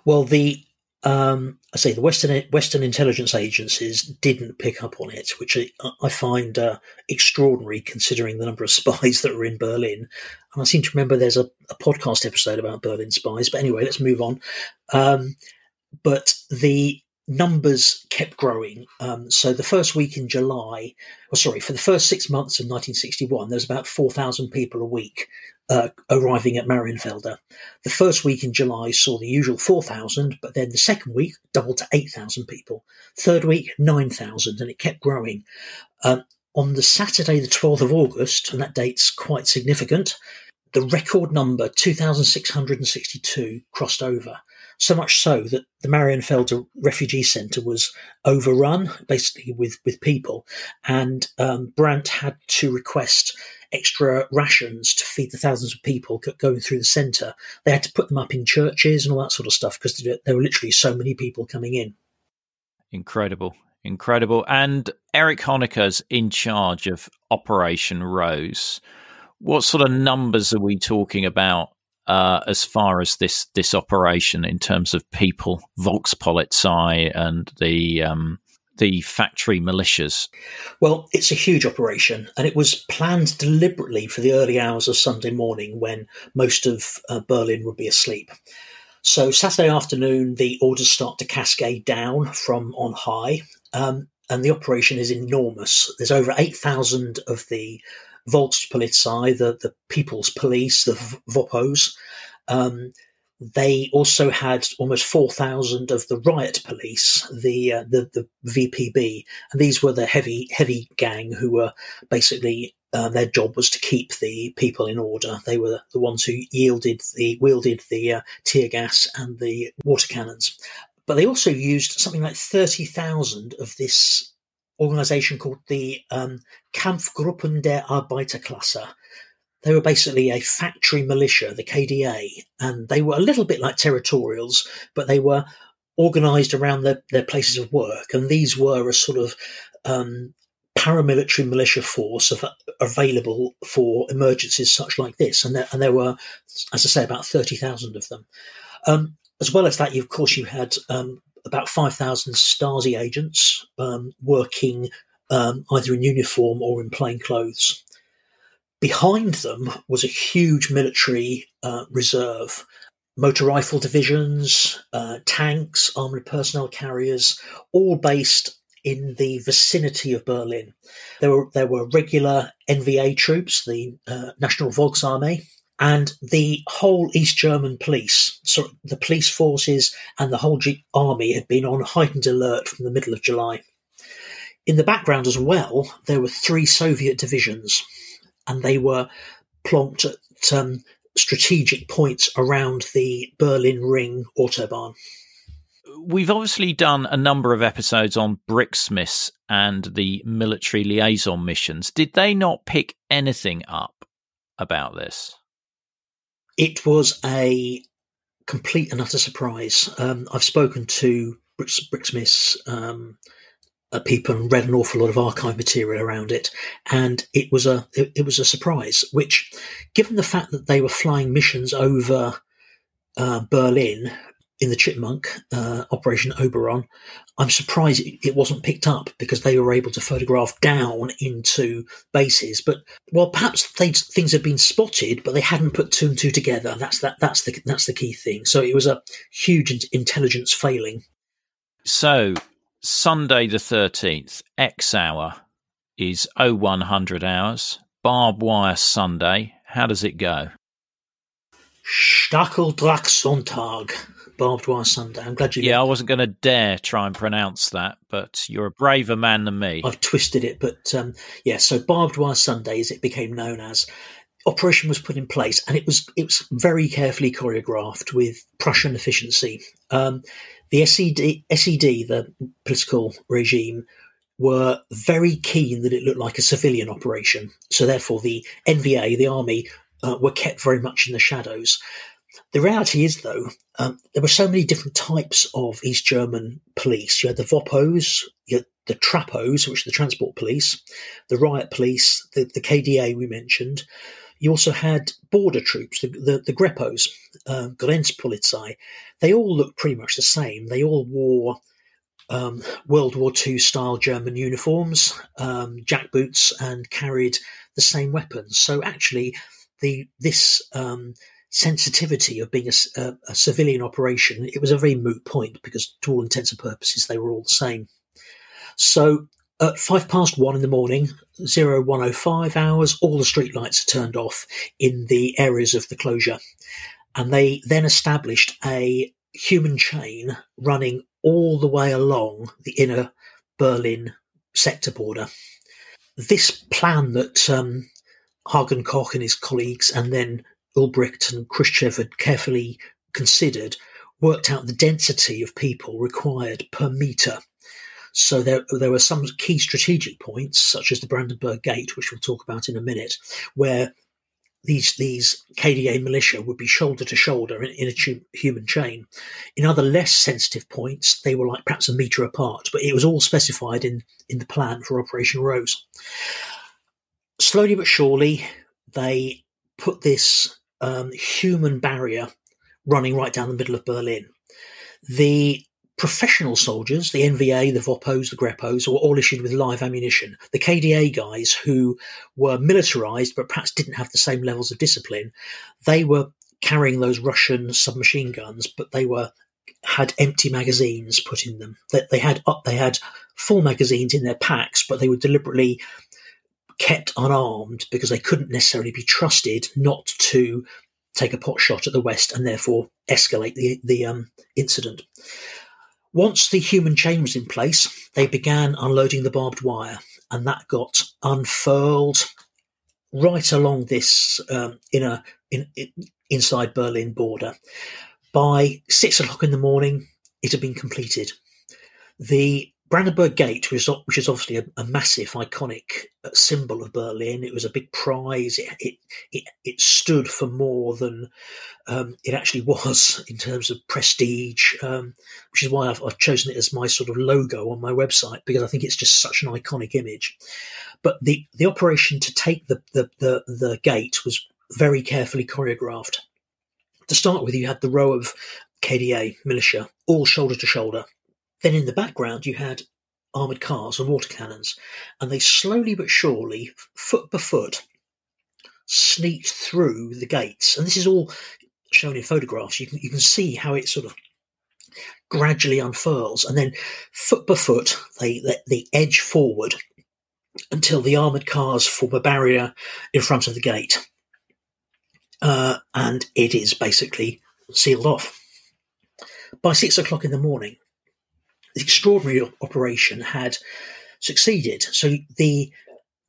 Well, the um, I say the Western Western intelligence agencies didn't pick up on it, which I, find uh, extraordinary considering the number of spies that are in Berlin. And I seem to remember there's a, a podcast episode about Berlin spies. But anyway, let's move on. Um, but the numbers kept growing. Um, so the first week in July, or sorry, for the first six months of 1961, there was about 4,000 people a week uh, arriving at Marienfelde. The first week in July saw the usual 4,000, but then the second week doubled to 8,000 people. Third week, 9,000, and it kept growing. Um, on the Saturday, the 12th of August, and that date's quite significant, the record number, 2,662, crossed over so much so that the Marienfelde refugee centre was overrun, basically with with people, and um, Brandt had to request extra rations to feed the thousands of people going through the centre. They had to put them up in churches and all that sort of stuff because there were literally so many people coming in. Incredible. Incredible. And Erich Honecker's in charge of Operation Rose. What sort of numbers are we talking about uh, as far as this this operation in terms of people, Volkspolizei, and the um, the factory militias? Well, it's a huge operation, and it was planned deliberately for the early hours of Sunday morning when most of uh, Berlin would be asleep. So, Saturday afternoon, the orders start to cascade down from on high, um, and the operation is enormous. There's over 8,000 of the Volkspolizei, the, the People's Police, the VOPOs. Um, they also had almost 4,000 of the riot police, the, uh, the, the VPB, and these were the heavy heavy gang who were basically uh, their job was to keep the people in order. They were the ones who yielded the wielded the uh, tear gas and the water cannons. But they also used something like 30,000 of this organization called the um, Kampfgruppen der Arbeiterklasse. They were basically a factory militia, the KDA, and they were a little bit like territorials, but they were organized around their, their places of work. And these were a sort of um, paramilitary militia force of, available for emergencies such like this. And there, and there were, as I say, about 30,000 of them. Um, as well as that, of course, you had um, about 5,000 Stasi agents um, working um, either in uniform or in plain clothes. Behind them was a huge military uh, reserve motor rifle divisions, uh, tanks, armored personnel carriers, all based in the vicinity of Berlin. There were there were regular NVA troops, the uh, National Volksarmee, and the whole East German police, so the police forces and the whole G- army had been on heightened alert from the middle of July. In the background as well, there were three Soviet divisions, and they were plonked at um, strategic points around the Berlin Ring autobahn. We've obviously done a number of episodes on BRIXMIS and the military liaison missions. Did they not pick anything up about this? It was a complete and utter surprise. Um, I've spoken to Bricks, BRIXMIS um, uh, people and read an awful lot of archive material around it, and it was a it, it, was a surprise. Which, given the fact that they were flying missions over uh, Berlin in the Chipmunk uh, Operation Oberon, I'm surprised it wasn't picked up because they were able to photograph down into bases. But well, perhaps things had been spotted, but they hadn't put two and two together. That's that. That's the that's the key thing. So it was a huge intelligence failing. So Sunday the thirteenth, X hour is 0100 hours. Barbed wire Sunday. How does it go? Stacheldrahtsonntag barbed wire Sunday. I'm glad you. Yeah, I wasn't going to dare try and pronounce that, but you're a braver man than me. I've twisted it, but um, yeah. So barbed wire Sunday, as it became known as, operation was put in place, and it was it was very carefully choreographed with Prussian efficiency. Um, the SED, SED, the political regime, were very keen that it looked like a civilian operation. So therefore, the NVA, the army, uh, were kept very much in the shadows. The reality is, though, um, there were so many different types of East German police. You had the Vopos, you had the Trapos, which are the transport police, the riot police, the, the KDA we mentioned. you also had border troops, the, the, the Grepos, uh, Grenzpolizei. They all looked pretty much the same. They all wore um, World War II style German uniforms, um, jackboots, and carried the same weapons. So actually, the this um, sensitivity of being a, a, a, civilian operation, it was a very moot point because, to all intents and purposes, they were all the same. So at five past one in the morning, 0105 hours, all the streetlights are turned off in the areas of the closure. And they then established a human chain running all the way along the inner Berlin sector border. This plan that um, Hagen Koch and his colleagues, and then Ulbricht and Khrushchev had carefully considered, worked out the density of people required per meter. So there, there were some key strategic points, such as the Brandenburg Gate, which we'll talk about in a minute, where these these KDA militia would be shoulder to shoulder in, in, a human chain. In other less sensitive points, they were like perhaps a meter apart, but it was all specified in in the plan for Operation Rose. Slowly but surely, they put this um, human barrier running right down the middle of Berlin. The professional soldiers, the NVA, the VOPOs, the GREPOs, were all issued with live ammunition. The KDA guys, who were militarized but perhaps didn't have the same levels of discipline, they were carrying those Russian submachine guns, but they were had empty magazines put in them. They, they had up, they had full magazines in their packs, but they were deliberately kept unarmed because they couldn't necessarily be trusted not to take a pot shot at the West and therefore escalate the the um, incident. Once the human chain was in place, they began unloading the barbed wire, and that got unfurled right along this um, inner in, in, inside Berlin border. By six o'clock in the morning, it had been completed. The Brandenburg Gate, which is, obviously a, a, massive, iconic uh, symbol of Berlin, it was a big prize. It it it, it stood for more than um, it actually was in terms of prestige, um, which is why I've, I've, chosen it as my sort of logo on my website because I think it's just such an iconic image. But the the operation to take the the the, the gate was very carefully choreographed. To start with, you had the row of KDA militia, all shoulder to shoulder then in the background, you had armoured cars and water cannons, and they slowly but surely, foot by foot, sneaked through the gates. And this is all shown in photographs. You can you can see how it sort of gradually unfurls, and then foot by foot, they they, they edge forward until the armoured cars form a barrier in front of the gate, uh, and it is basically sealed off. By six o'clock in the morning, this extraordinary operation had succeeded. So the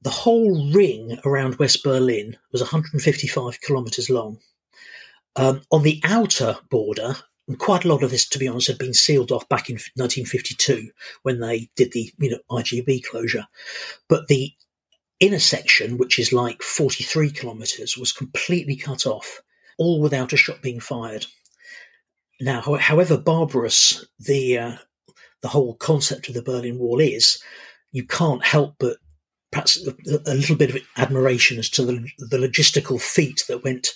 the whole ring around West Berlin was 155 kilometres long. Um, on the outer border, and quite a lot of this, to be honest, had been sealed off back in 1952 when they did the you know IGB closure. But the inner section, which is like 43 kilometres, was completely cut off, all without a shot being fired. Now, however barbarous the uh, the whole concept of the Berlin Wall is, you can't help but perhaps a, little bit of admiration as to the, the logistical feat that went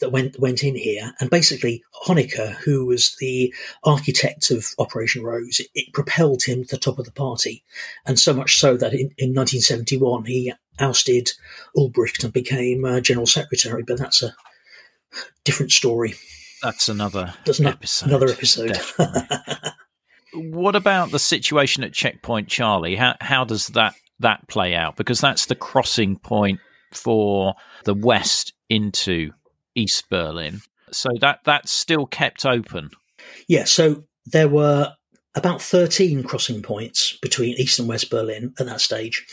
that went went in here. And basically, Honecker, who was the architect of Operation Rose, it, it propelled him to the top of the party, and so much so that in, in 1971 he ousted Ulbricht and became uh, general secretary. But that's a different story. That's another episode. Another episode. what about the situation at Checkpoint Charlie? How how does that that play out? Because that's the crossing point for the west into East Berlin. So that that's still kept open. Yeah. So there were about 13 crossing points between East and West Berlin at that stage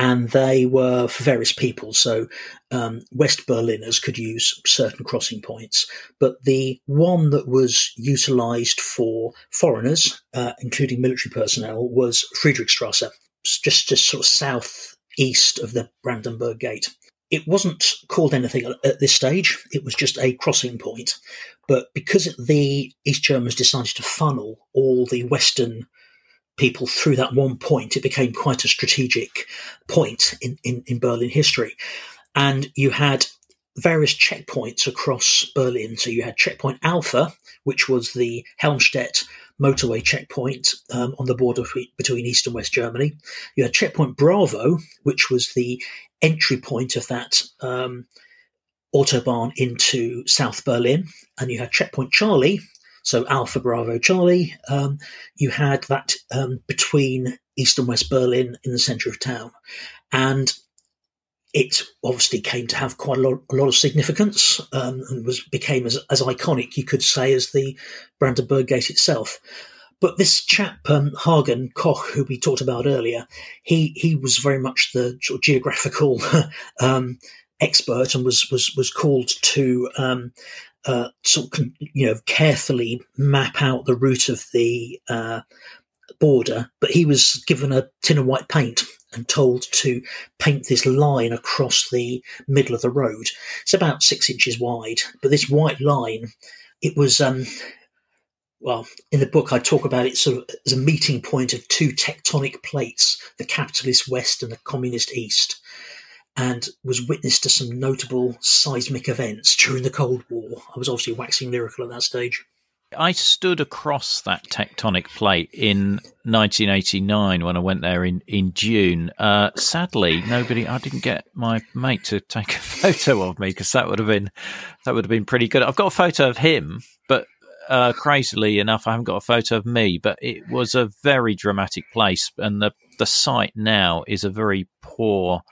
and they were for various people. So um, West Berliners could use certain crossing points, but the one that was utilised for foreigners, uh, including military personnel, was Friedrichstrasse, just just sort of south east of the Brandenburg Gate. It wasn't called anything at this stage. It was just a crossing point. But because the East Germans decided to funnel all the Western people through that one point. It became quite a strategic point in, in, in Berlin history. And you had various checkpoints across Berlin. So you had checkpoint Alpha, which was the Helmstedt motorway checkpoint um, on the border between East and West Germany. You had checkpoint Bravo, which was the entry point of that um, autobahn into South Berlin, and you had checkpoint Charlie. So Alpha Bravo Charlie. Um, you had that um, between East and West Berlin in the centre of town, and it obviously came to have quite a lot, a lot of significance um, and was became as, as iconic, you could say, as the Brandenburg Gate itself. But this chap um, Hagen Koch, who we talked about earlier, he he was very much the geographical um, expert and was was was called to um, uh, sort of, you know carefully map out the route of the uh, border. But he was given a tin of white paint and told to paint this line across the middle of the road. It's about six inches wide, but this white line, it was, um, well, in the book, I talk about it sort of as a meeting point of two tectonic plates, the capitalist West and the communist East, and was witness to some notable seismic events during the Cold War. I was obviously waxing lyrical at that stage. I stood across that tectonic plate in 1989 when I went there in in June. Uh, sadly, nobody. I didn't get my mate to take a photo of me because that would have been that would have been pretty good. I've got a photo of him, but uh, crazily enough, I haven't got a photo of me. But it was a very dramatic place, and the the site now is a very poor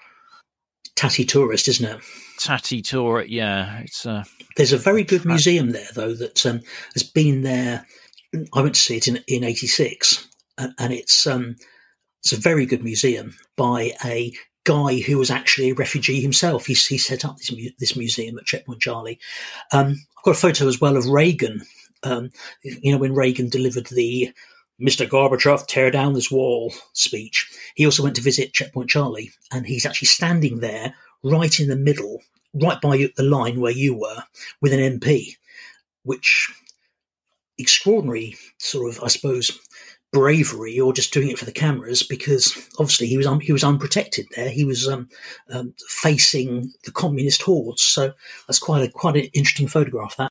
tatty tourist, isn't it? Tatty tour, yeah. It's uh, there's a very good museum there though that um, has been there. I went to see it in in '86, and, and it's um, it's a very good museum by a guy who was actually a refugee himself. He, he set up this, this museum at Checkpoint Charlie. Um, I've got a photo as well of Reagan. Um, you know when Reagan delivered the Mr. Gorbachev, tear down this wall speech. He also went to visit Checkpoint Charlie, and he's actually standing there right in the middle, right by the line where you were, with an MP, which extraordinary sort of, I suppose, bravery or just doing it for the cameras because obviously he was un- he was unprotected there. He was um, um, facing the communist hordes. So that's quite a quite an interesting photograph. That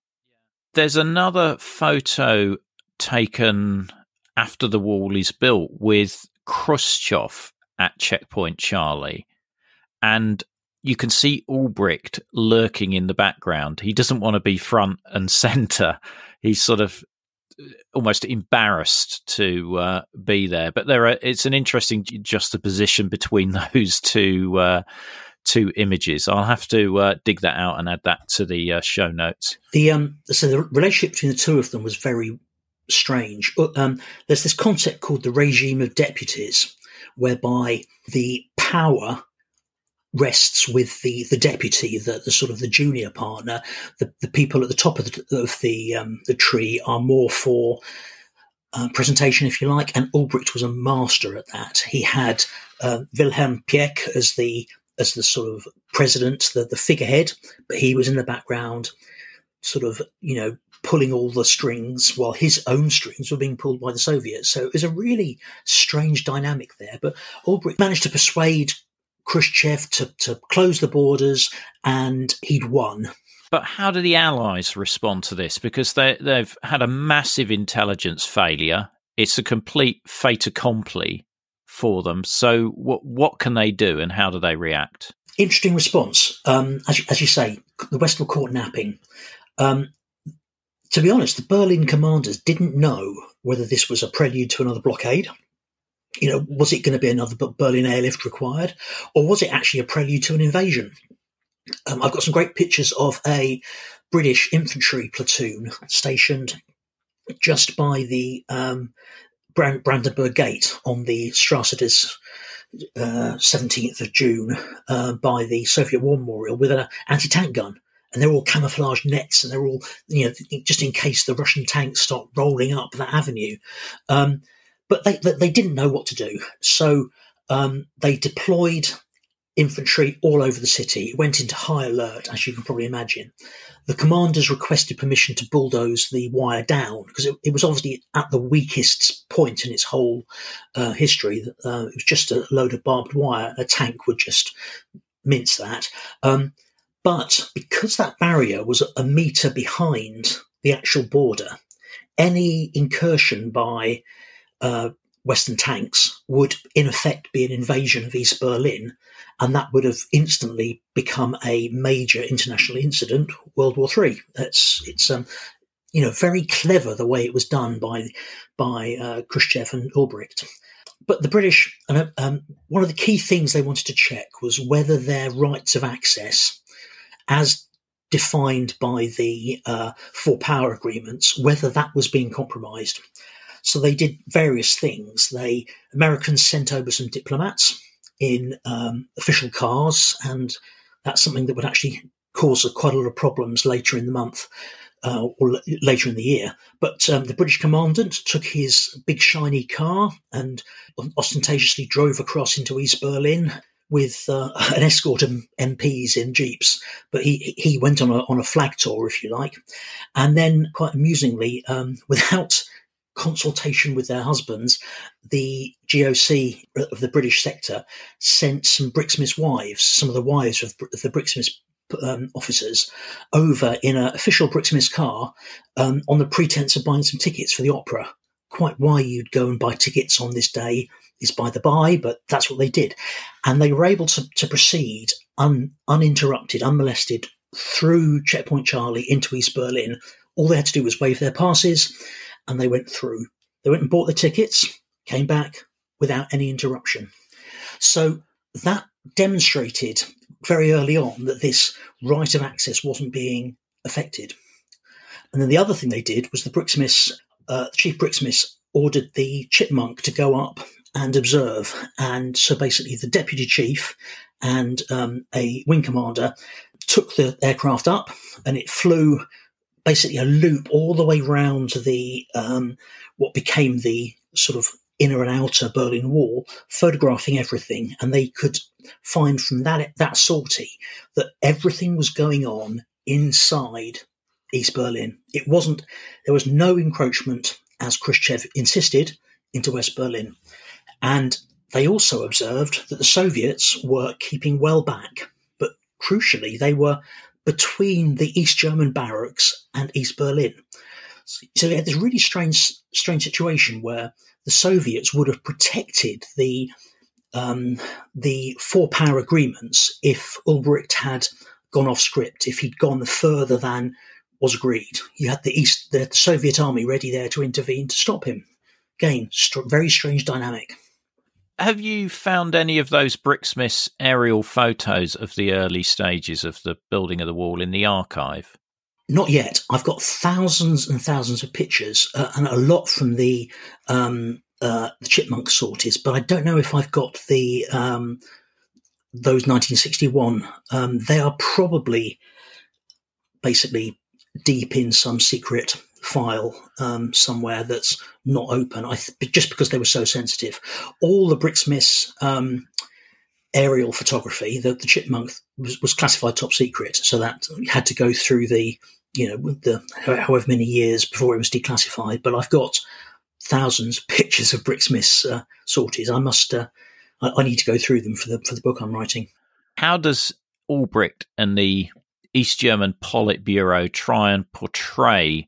there's another photo taken after the wall is built with Khrushchev at Checkpoint Charlie. And you can see Ulbricht lurking in the background. He doesn't want to be front and center. He's sort of uh, almost embarrassed to uh, be there. But there are, it's an interesting juxtaposition between those two uh, two images. I'll have to uh, dig that out and add that to the uh, show notes. The um, so the relationship between the two of them was very strange. Uh, um, there's this concept called the regime of deputies, whereby the power rests with the the deputy, the, the sort of the junior partner. The, the people at the top of the, of the um, the tree are more for uh, presentation, if you like. And Ulbricht was a master at that. He had uh, Wilhelm Pieck as the as the sort of president, the, the figurehead, but he was in the background, sort of you know pulling all the strings while his own strings were being pulled by the Soviets. So it was a really strange dynamic there. But Ulbricht managed to persuade Khrushchev to, to close the borders and he'd won. But how do the Allies respond to this? Because they, they've had a massive intelligence failure. It's a complete fait accompli for them. So, what what can they do, and how do they react? Interesting response. Um, as, you, as you say, the West were caught napping. Um, to be honest, the Berlin commanders didn't know whether this was a prelude to another blockade. You know, was it going to be another Berlin airlift required, or was it actually a prelude to an invasion? Um, I've got some great pictures of a British infantry platoon stationed just by the um, Brandenburg Gate on the Strasse uh, 17th of June uh, by the Soviet War Memorial with an anti tank gun and they're all camouflage nets and they're all, you know, just in case the Russian tanks start rolling up that avenue. Um, but they, they didn't know what to do. So um, they deployed infantry all over the city. It went into high alert, as you can probably imagine. The commanders requested permission to bulldoze the wire down because it, it was obviously at the weakest point in its whole uh, history. Uh, it was just a load of barbed wire. A tank would just mince that. Um, But because that barrier was a metre behind the actual border, any incursion by uh, Western tanks would, in effect, be an invasion of East Berlin, and that would have instantly become a major international incident, World War Three. It's it's um, you know very clever the way it was done by by uh, Khrushchev and Ulbricht. But the British, um, one of the key things they wanted to check was whether their rights of access, as defined by the uh, four power agreements, whether that was being compromised. So they did various things. They Americans sent over some diplomats in um, official cars, and that's something that would actually cause quite a lot of problems later in the month. Uh, or l- later in the year. But um, the British commandant took his big shiny car and ostentatiously drove across into East Berlin with uh, an escort of MPs in jeeps. But he he went on a on a flag tour, if you like, and then quite amusingly, um, without consultation with their husbands, the GOC of the British sector sent some BRIXMIS' wives, some of the wives of the BRIXMIS' um, officers, over in an official BRIXMIS' car um, on the pretense of buying some tickets for the opera. Quite why you'd go and buy tickets on this day is by the by, but that's what they did. And they were able to, to proceed un, uninterrupted, unmolested through Checkpoint Charlie into East Berlin. All they had to do was wave their passes and they went through. They went and bought the tickets, came back without any interruption. So that demonstrated very early on that this right of access wasn't being affected. And then the other thing they did was the BRIXMIS, uh, the chief BRIXMIS ordered the chipmunk to go up and observe. And so basically the deputy chief and um, a wing commander took the aircraft up and it flew basically a loop all the way round the um, what became the sort of inner and outer Berlin Wall, photographing everything, and they could find from that that sortie that everything was going on inside East Berlin. It wasn't there was no encroachment, as Khrushchev insisted, into West Berlin, and they also observed that the Soviets were keeping well back, but crucially, they were between the East German barracks and East Berlin. So, we had this really strange, strange situation where the Soviets would have protected the um, the four power agreements if Ulbricht had gone off script, if he'd gone further than was agreed. You had the East, the Soviet army ready there to intervene to stop him. Again, st- very strange dynamic. Have you found any of those BRIXMIS aerial photos of the early stages of the building of the wall in the archive? Not yet. I've got thousands and thousands of pictures, uh, and a lot from the um, uh, the chipmunk sorties, but I don't know if I've got the um, those 1961. Um, they are probably basically deep in some secret file um, somewhere that's not open. I th- just because they were so sensitive. All the BRIXMIS um, aerial photography, the, the chipmunk was, was, classified top secret, so that had to go through the you know the however many years before it was declassified. But I've got thousands of pictures of BRIXMIS uh, sorties. I must. Uh, I, I need to go through them for the for the book I'm writing. How does Ulbricht and the East German Politburo try and portray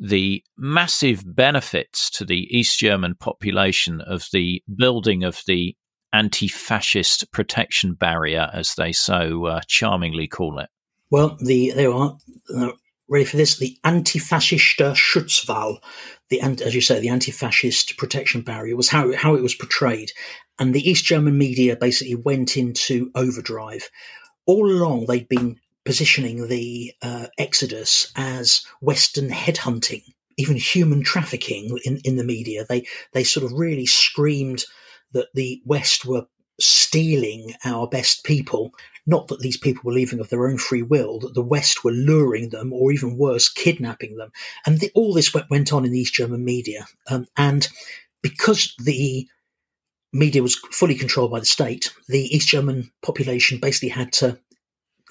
the massive benefits to the East German population of the building of the anti fascist protection barrier, as they so uh, charmingly call it? Well, the there are. Uh, ready for this? The anti-fascist Schutzwall, the as you say, the anti-fascist protection barrier was how how it was portrayed, and the East German media basically went into overdrive. All along, they'd been positioning the uh, Exodus as Western headhunting, even human trafficking in, in the media. They they sort of really screamed that the West were stealing our best people. Not that these people were leaving of their own free will, that the West were luring them, or even worse, kidnapping them. And the, all this went on in the East German media. Um, and because the media was fully controlled by the state, the East German population basically had to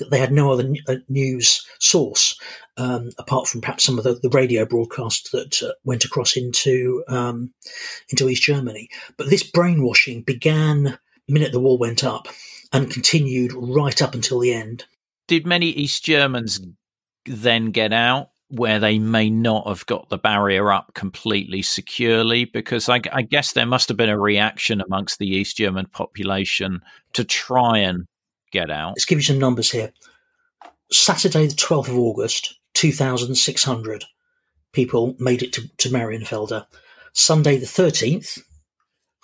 they had no other uh, news source um, apart from perhaps some of the, the radio broadcasts that uh, went across into um, into East Germany. But this brainwashing began the minute the wall went up and continued right up until the end. Did many East Germans then get out where they may not have got the barrier up completely securely? Because I, I guess there must have been a reaction amongst the East German population to try and get out. Let's give you some numbers here. Saturday, the 12th of August, 2,600 people made it to, to Marienfelde. Sunday, the 13th,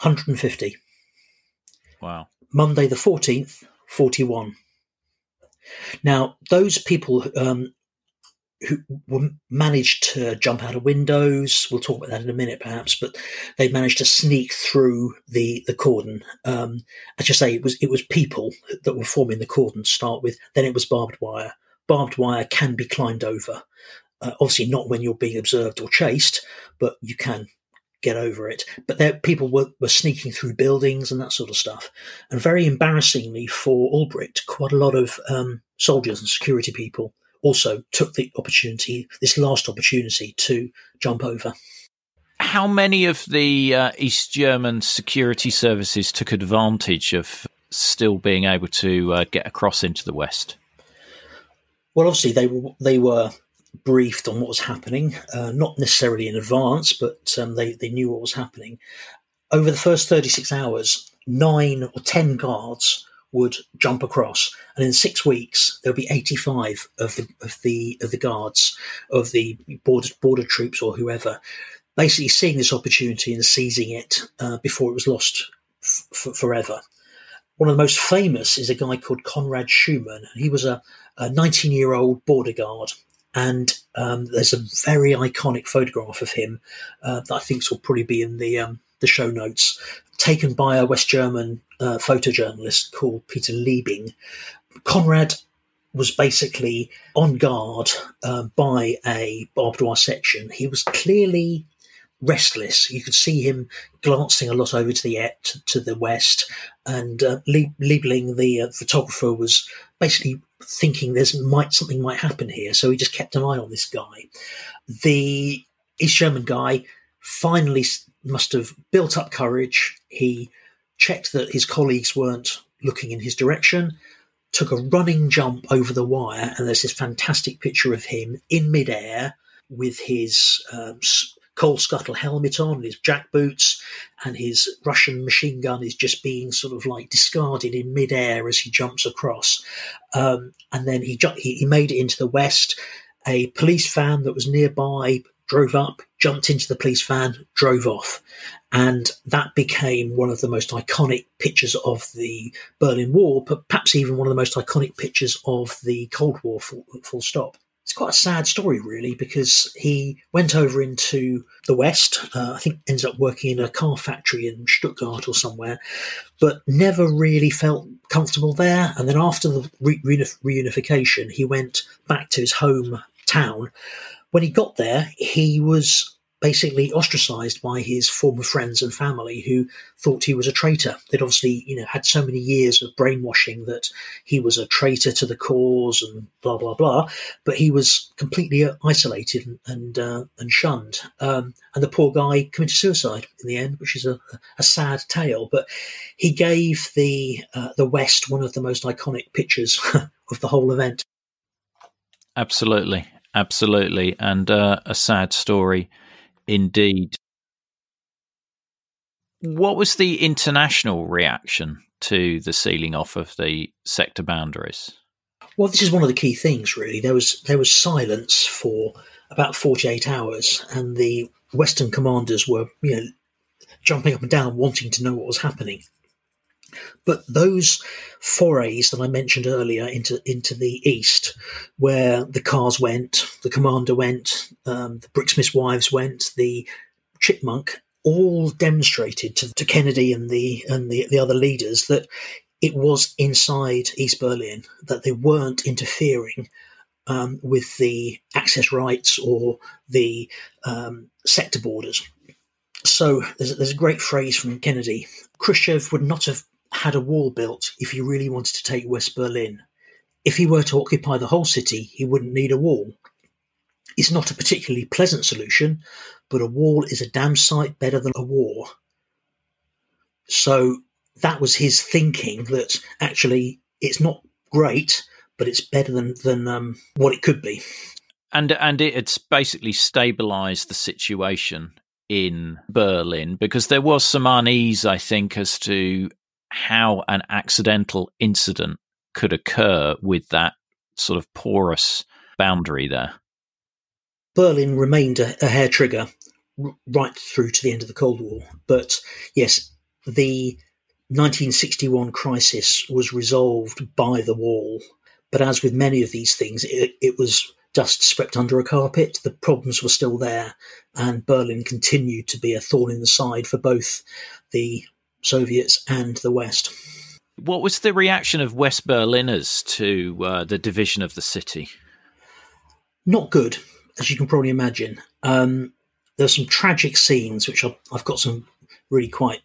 150. Wow. Monday, the 14th, 41. Now, those people um, who managed to jump out of windows, we'll talk about that in a minute perhaps, but they managed to sneak through the, the cordon. Um, as you say, it was, it was people that were forming the cordon to start with, then it was barbed wire. Barbed wire can be climbed over. Uh, obviously, not when you're being observed or chased, but you can get over it. But there, people were, were sneaking through buildings and that sort of stuff. And very embarrassingly for Ulbricht, quite a lot of um, soldiers and security people also took the opportunity, this last opportunity, to jump over. How many of the uh, East German security services took advantage of still being able to uh, get across into the West? Well, obviously they were they were briefed on what was happening, uh, not necessarily in advance, but um, they, they knew what was happening. Over the first 36 hours, nine or 10 guards would jump across, and in six weeks there'll be 85 of the of the of the guards of the border border troops or whoever, basically seeing this opportunity and seizing it uh, before it was lost f- forever. One of the most famous is a guy called Conrad Schumann. He was a 19 year old border guard and um, there's a very iconic photograph of him uh, that I think will probably be in the um, the show notes, taken by a West German uh, photojournalist called Peter Leibing. Conrad was basically on guard uh, by a barbed wire section. He was clearly restless. You could see him glancing a lot over to the to, to the west, and uh, Liebling, the uh, photographer, was basically thinking there's might something might happen here. So he just kept an eye on this guy. The East German guy finally must have built up courage. He checked that his colleagues weren't looking in his direction, took a running jump over the wire, and there's this fantastic picture of him in midair with his um, coal scuttle helmet on, his jack boots, and his Russian machine gun is just being sort of like discarded in midair as he jumps across. Um, and then he, he he made it into the west. A police van that was nearby drove up, jumped into the police van, drove off. And that became one of the most iconic pictures of the Berlin Wall, but perhaps even one of the most iconic pictures of the Cold War, full, full stop it's quite a sad story, really, because he went over into the West. Uh, I think ends up working in a car factory in Stuttgart or somewhere, but never really felt comfortable there. And then after the re- reunification, he went back to his home town. When he got there, he was basically ostracized by his former friends and family who thought he was a traitor. They'd obviously, you know, had so many years of brainwashing that he was a traitor to the cause and blah blah blah. But he was completely isolated and and, uh, and shunned. Um, and the poor guy committed suicide in the end, which is a, a sad tale. But he gave the uh, the West one of the most iconic pictures of the whole event. Absolutely, absolutely, and uh, a sad story Indeed. What was the international reaction to the sealing off of the sector boundaries? Well, this is one of the key things, really. There was there was silence for about forty eight hours, and the Western commanders were, you know, jumping up and down, wanting to know what was happening. But those forays that I mentioned earlier into into the east, where the cars went, the commander went, um, the BRIXMIS' wives went, the chipmunk, all demonstrated to, to Kennedy and the and the, the other leaders that it was inside East Berlin that they weren't interfering um, with the access rights or the um, sector borders. So there's, there's, a great phrase from Kennedy. Khrushchev would not have had a wall built if he really wanted to take West Berlin. If he were to occupy the whole city, he wouldn't need a wall. It's not a particularly pleasant solution, but a wall is a damn sight better than a war. So that was his thinking that actually it's not great, but it's better than than um, what it could be. And and it's basically stabilised the situation in Berlin because there was some unease, I think, as to how an accidental incident could occur with that sort of porous boundary there. Berlin remained a, a hair trigger right through to the end of the Cold War. But yes, the 1961 crisis was resolved by the wall. But as with many of these things, it, it was dust swept under a carpet. The problems were still there, and Berlin continued to be a thorn in the side for both the Soviets and the West. What was the reaction of West Berliners to uh, the division of the city? Not good, as you can probably imagine. Um, there are some tragic scenes, which I've, I've got some really quite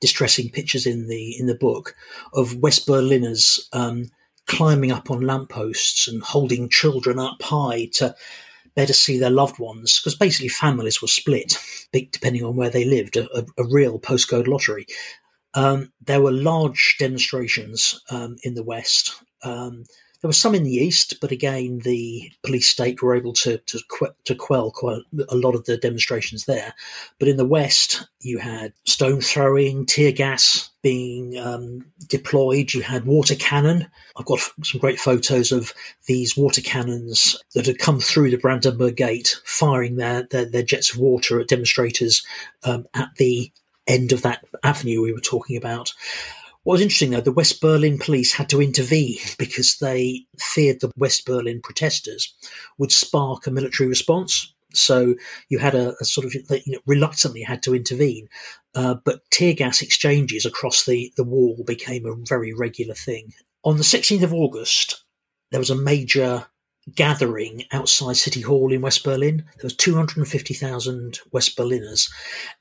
distressing pictures in the in the book of West Berliners um, climbing up on lampposts and holding children up high to better see their loved ones because basically families were split depending on where they lived a, a, a real postcode lottery. Um, there were large demonstrations um, in the west um, there was some in the east, but again, the police state were able to to, to quell quite a lot of the demonstrations there. But in the west, you had stone throwing, tear gas being um, deployed. You had water cannon. I've got some great photos of these water cannons that had come through the Brandenburg Gate, firing their their, their jets of water at demonstrators um, at the end of that avenue we were talking about. What was interesting though, the West Berlin police had to intervene because they feared the West Berlin protesters would spark a military response. So you had a, a sort of you know, reluctantly had to intervene, uh, but tear gas exchanges across the, the wall became a very regular thing. On the 16th of August, there was a major gathering outside City Hall in West Berlin. There was 250,000 West Berliners,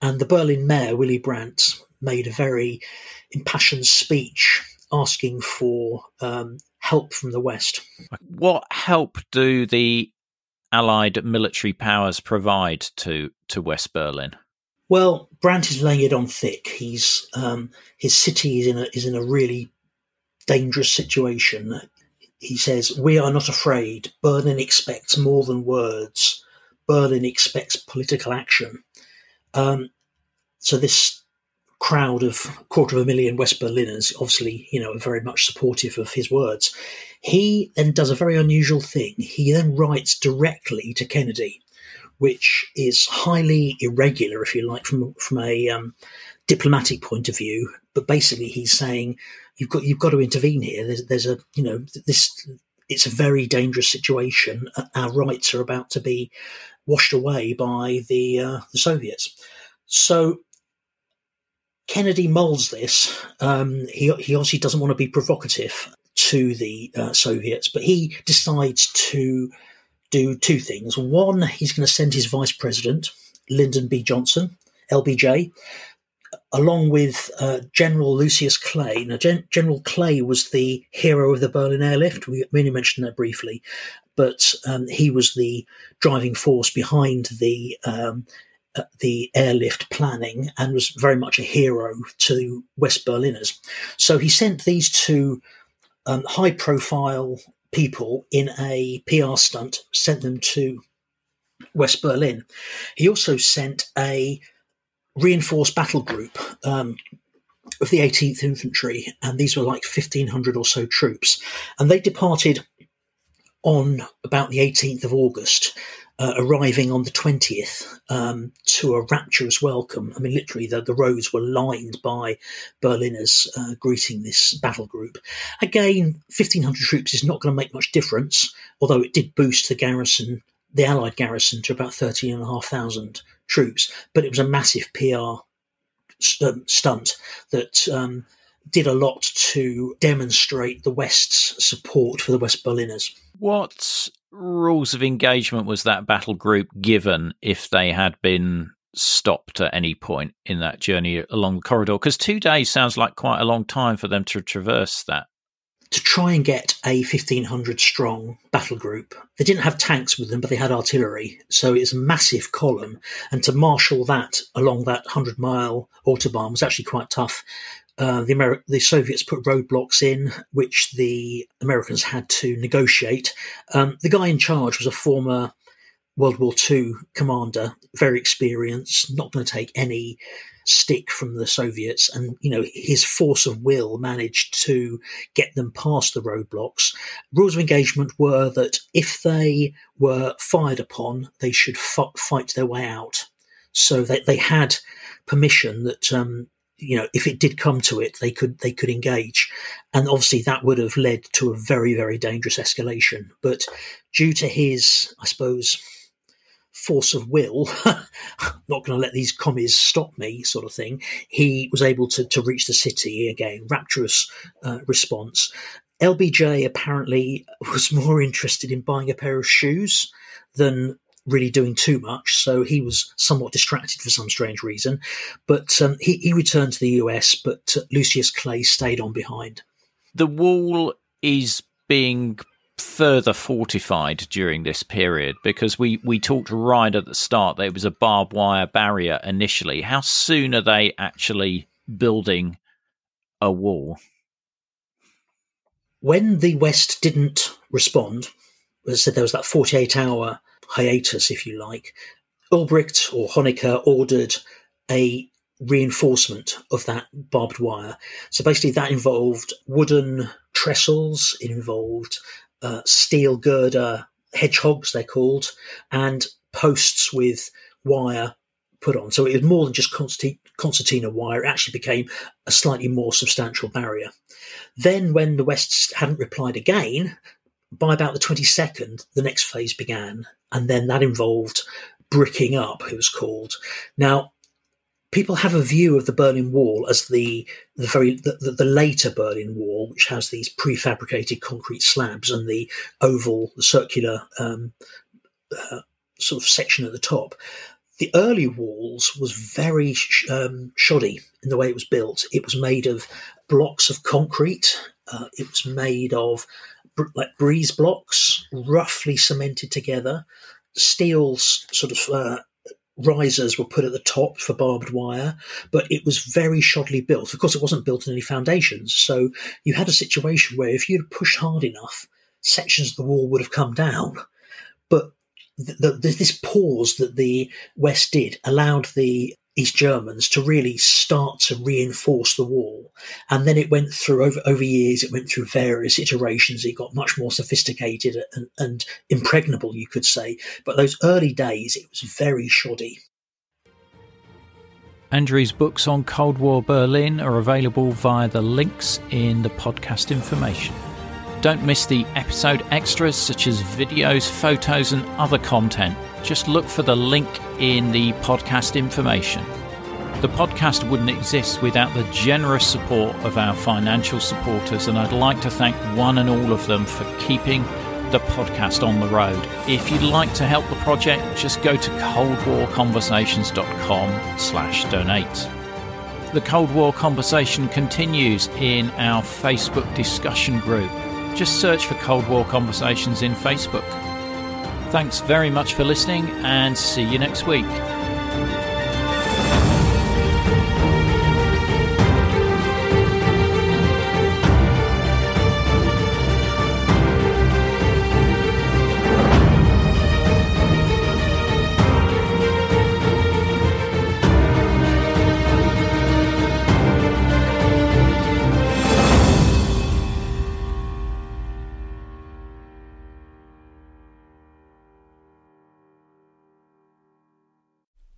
and the Berlin mayor Willy Brandt made a very impassioned speech asking for um, help from the West. What help do the Allied military powers provide to to West Berlin? Well, Brandt is laying it on thick. He's um, his city is in a is in a really dangerous situation. He says, "We are not afraid. Berlin expects more than words. Berlin expects political action." Um, so this crowd of quarter of a million West Berliners, obviously, you know, very much supportive of his words. He then does a very unusual thing. He then writes directly to Kennedy, which is highly irregular, if you like, from from a um, diplomatic point of view. But basically, he's saying you've got you've got to intervene here. There's, there's a you know this it's a very dangerous situation. Our rights are about to be washed away by the uh, the Soviets. So Kennedy molds this. Um, he, he obviously doesn't want to be provocative to the uh, Soviets, but he decides to do two things. One, he's going to send his vice president, Lyndon B. Johnson, LBJ, along with uh, General Lucius Clay. Now, Gen- General Clay was the hero of the Berlin airlift. We only mentioned that briefly, but um, he was the driving force behind the um, the airlift planning and was very much a hero to West Berliners. So he sent these two um, high profile people in a PR stunt, sent them to West Berlin. He also sent a reinforced battle group um, of the 18th Infantry, and these were like 1,500 or so troops. And they departed on about the 18th of August uh, arriving on the 20th um, to a rapturous welcome. I mean, literally, the, the roads were lined by Berliners uh, greeting this battle group. Again, 1,500 troops is not going to make much difference, although it did boost the garrison, the Allied garrison, to about 13,500 troops. But it was a massive PR um, stunt that um, did a lot to demonstrate the West's support for the West Berliners. What rules of engagement was that battle group given if they had been stopped at any point in that journey along the corridor? Because two days sounds like quite a long time for them to traverse that. To try and get a 1500 strong battle group, they didn't have tanks with them, but they had artillery. So it's a massive column. And to marshal that along that 100 mile autobahn was actually quite tough. Uh, the, Ameri- the Soviets put roadblocks in, which the Americans had to negotiate. Um, the guy in charge was a former World War II commander, very experienced, not going to take any stick from the Soviets. And, you know, his force of will managed to get them past the roadblocks. Rules of engagement were that if they were fired upon, they should f- fight their way out. So they, they had permission that, um, you know, if it did come to it, they could they could engage, and obviously that would have led to a very very dangerous escalation. But due to his, I suppose, force of will, not going to let these commies stop me, sort of thing, he was able to, to reach the city again. Rapturous uh, response. LBJ apparently was more interested in buying a pair of shoes than really doing too much, so he was somewhat distracted for some strange reason. But um, he, he returned to the US, but uh, Lucius Clay stayed on behind. The wall is being further fortified during this period because we, we talked right at the start that it was a barbed wire barrier initially. How soon are they actually building a wall? When the West didn't respond, as I said, there was that 48 hour hiatus, if you like. Ulbricht or Honecker ordered a reinforcement of that barbed wire. So basically, that involved wooden trestles, it involved uh, steel girder hedgehogs, they're called, and posts with wire put on. So it was more than just concertina wire. It actually became a slightly more substantial barrier. Then, when the West hadn't replied again, by about the 22nd, the next phase began. And then that involved bricking up, it was called. Now, people have a view of the Berlin Wall as the the very the, the, later Berlin Wall, which has these prefabricated concrete slabs and the oval, the circular um, uh, sort of section at the top. The early walls was very um, shoddy in the way it was built. It was made of blocks of concrete. Uh, it was made of like breeze blocks, roughly cemented together. Steel sort of uh, risers were put at the top for barbed wire, but it was very shoddily built. Of course, it wasn't built on any foundations. So you had a situation where if you'd pushed hard enough, sections of the wall would have come down. But the, the, this pause that the West did allowed the East Germans to really start to reinforce the wall. And then it went through over, over years, it went through various iterations. It got much more sophisticated and, and impregnable, you could say. But those early days, it was very shoddy. Andrew's books on Cold War Berlin are available via the links in the podcast information. Don't miss the episode extras such as videos, photos, and other content. Just look for the link in the podcast information. The podcast wouldn't exist without the generous support of our financial supporters, and I'd like to thank one and all of them for keeping the podcast on the road. If you'd like to help the project, just go to coldwarconversations.com slash donate. The Cold War conversation continues in our Facebook discussion group. Just search for Cold War Conversations in Facebook. Thanks very much for listening and see you next week.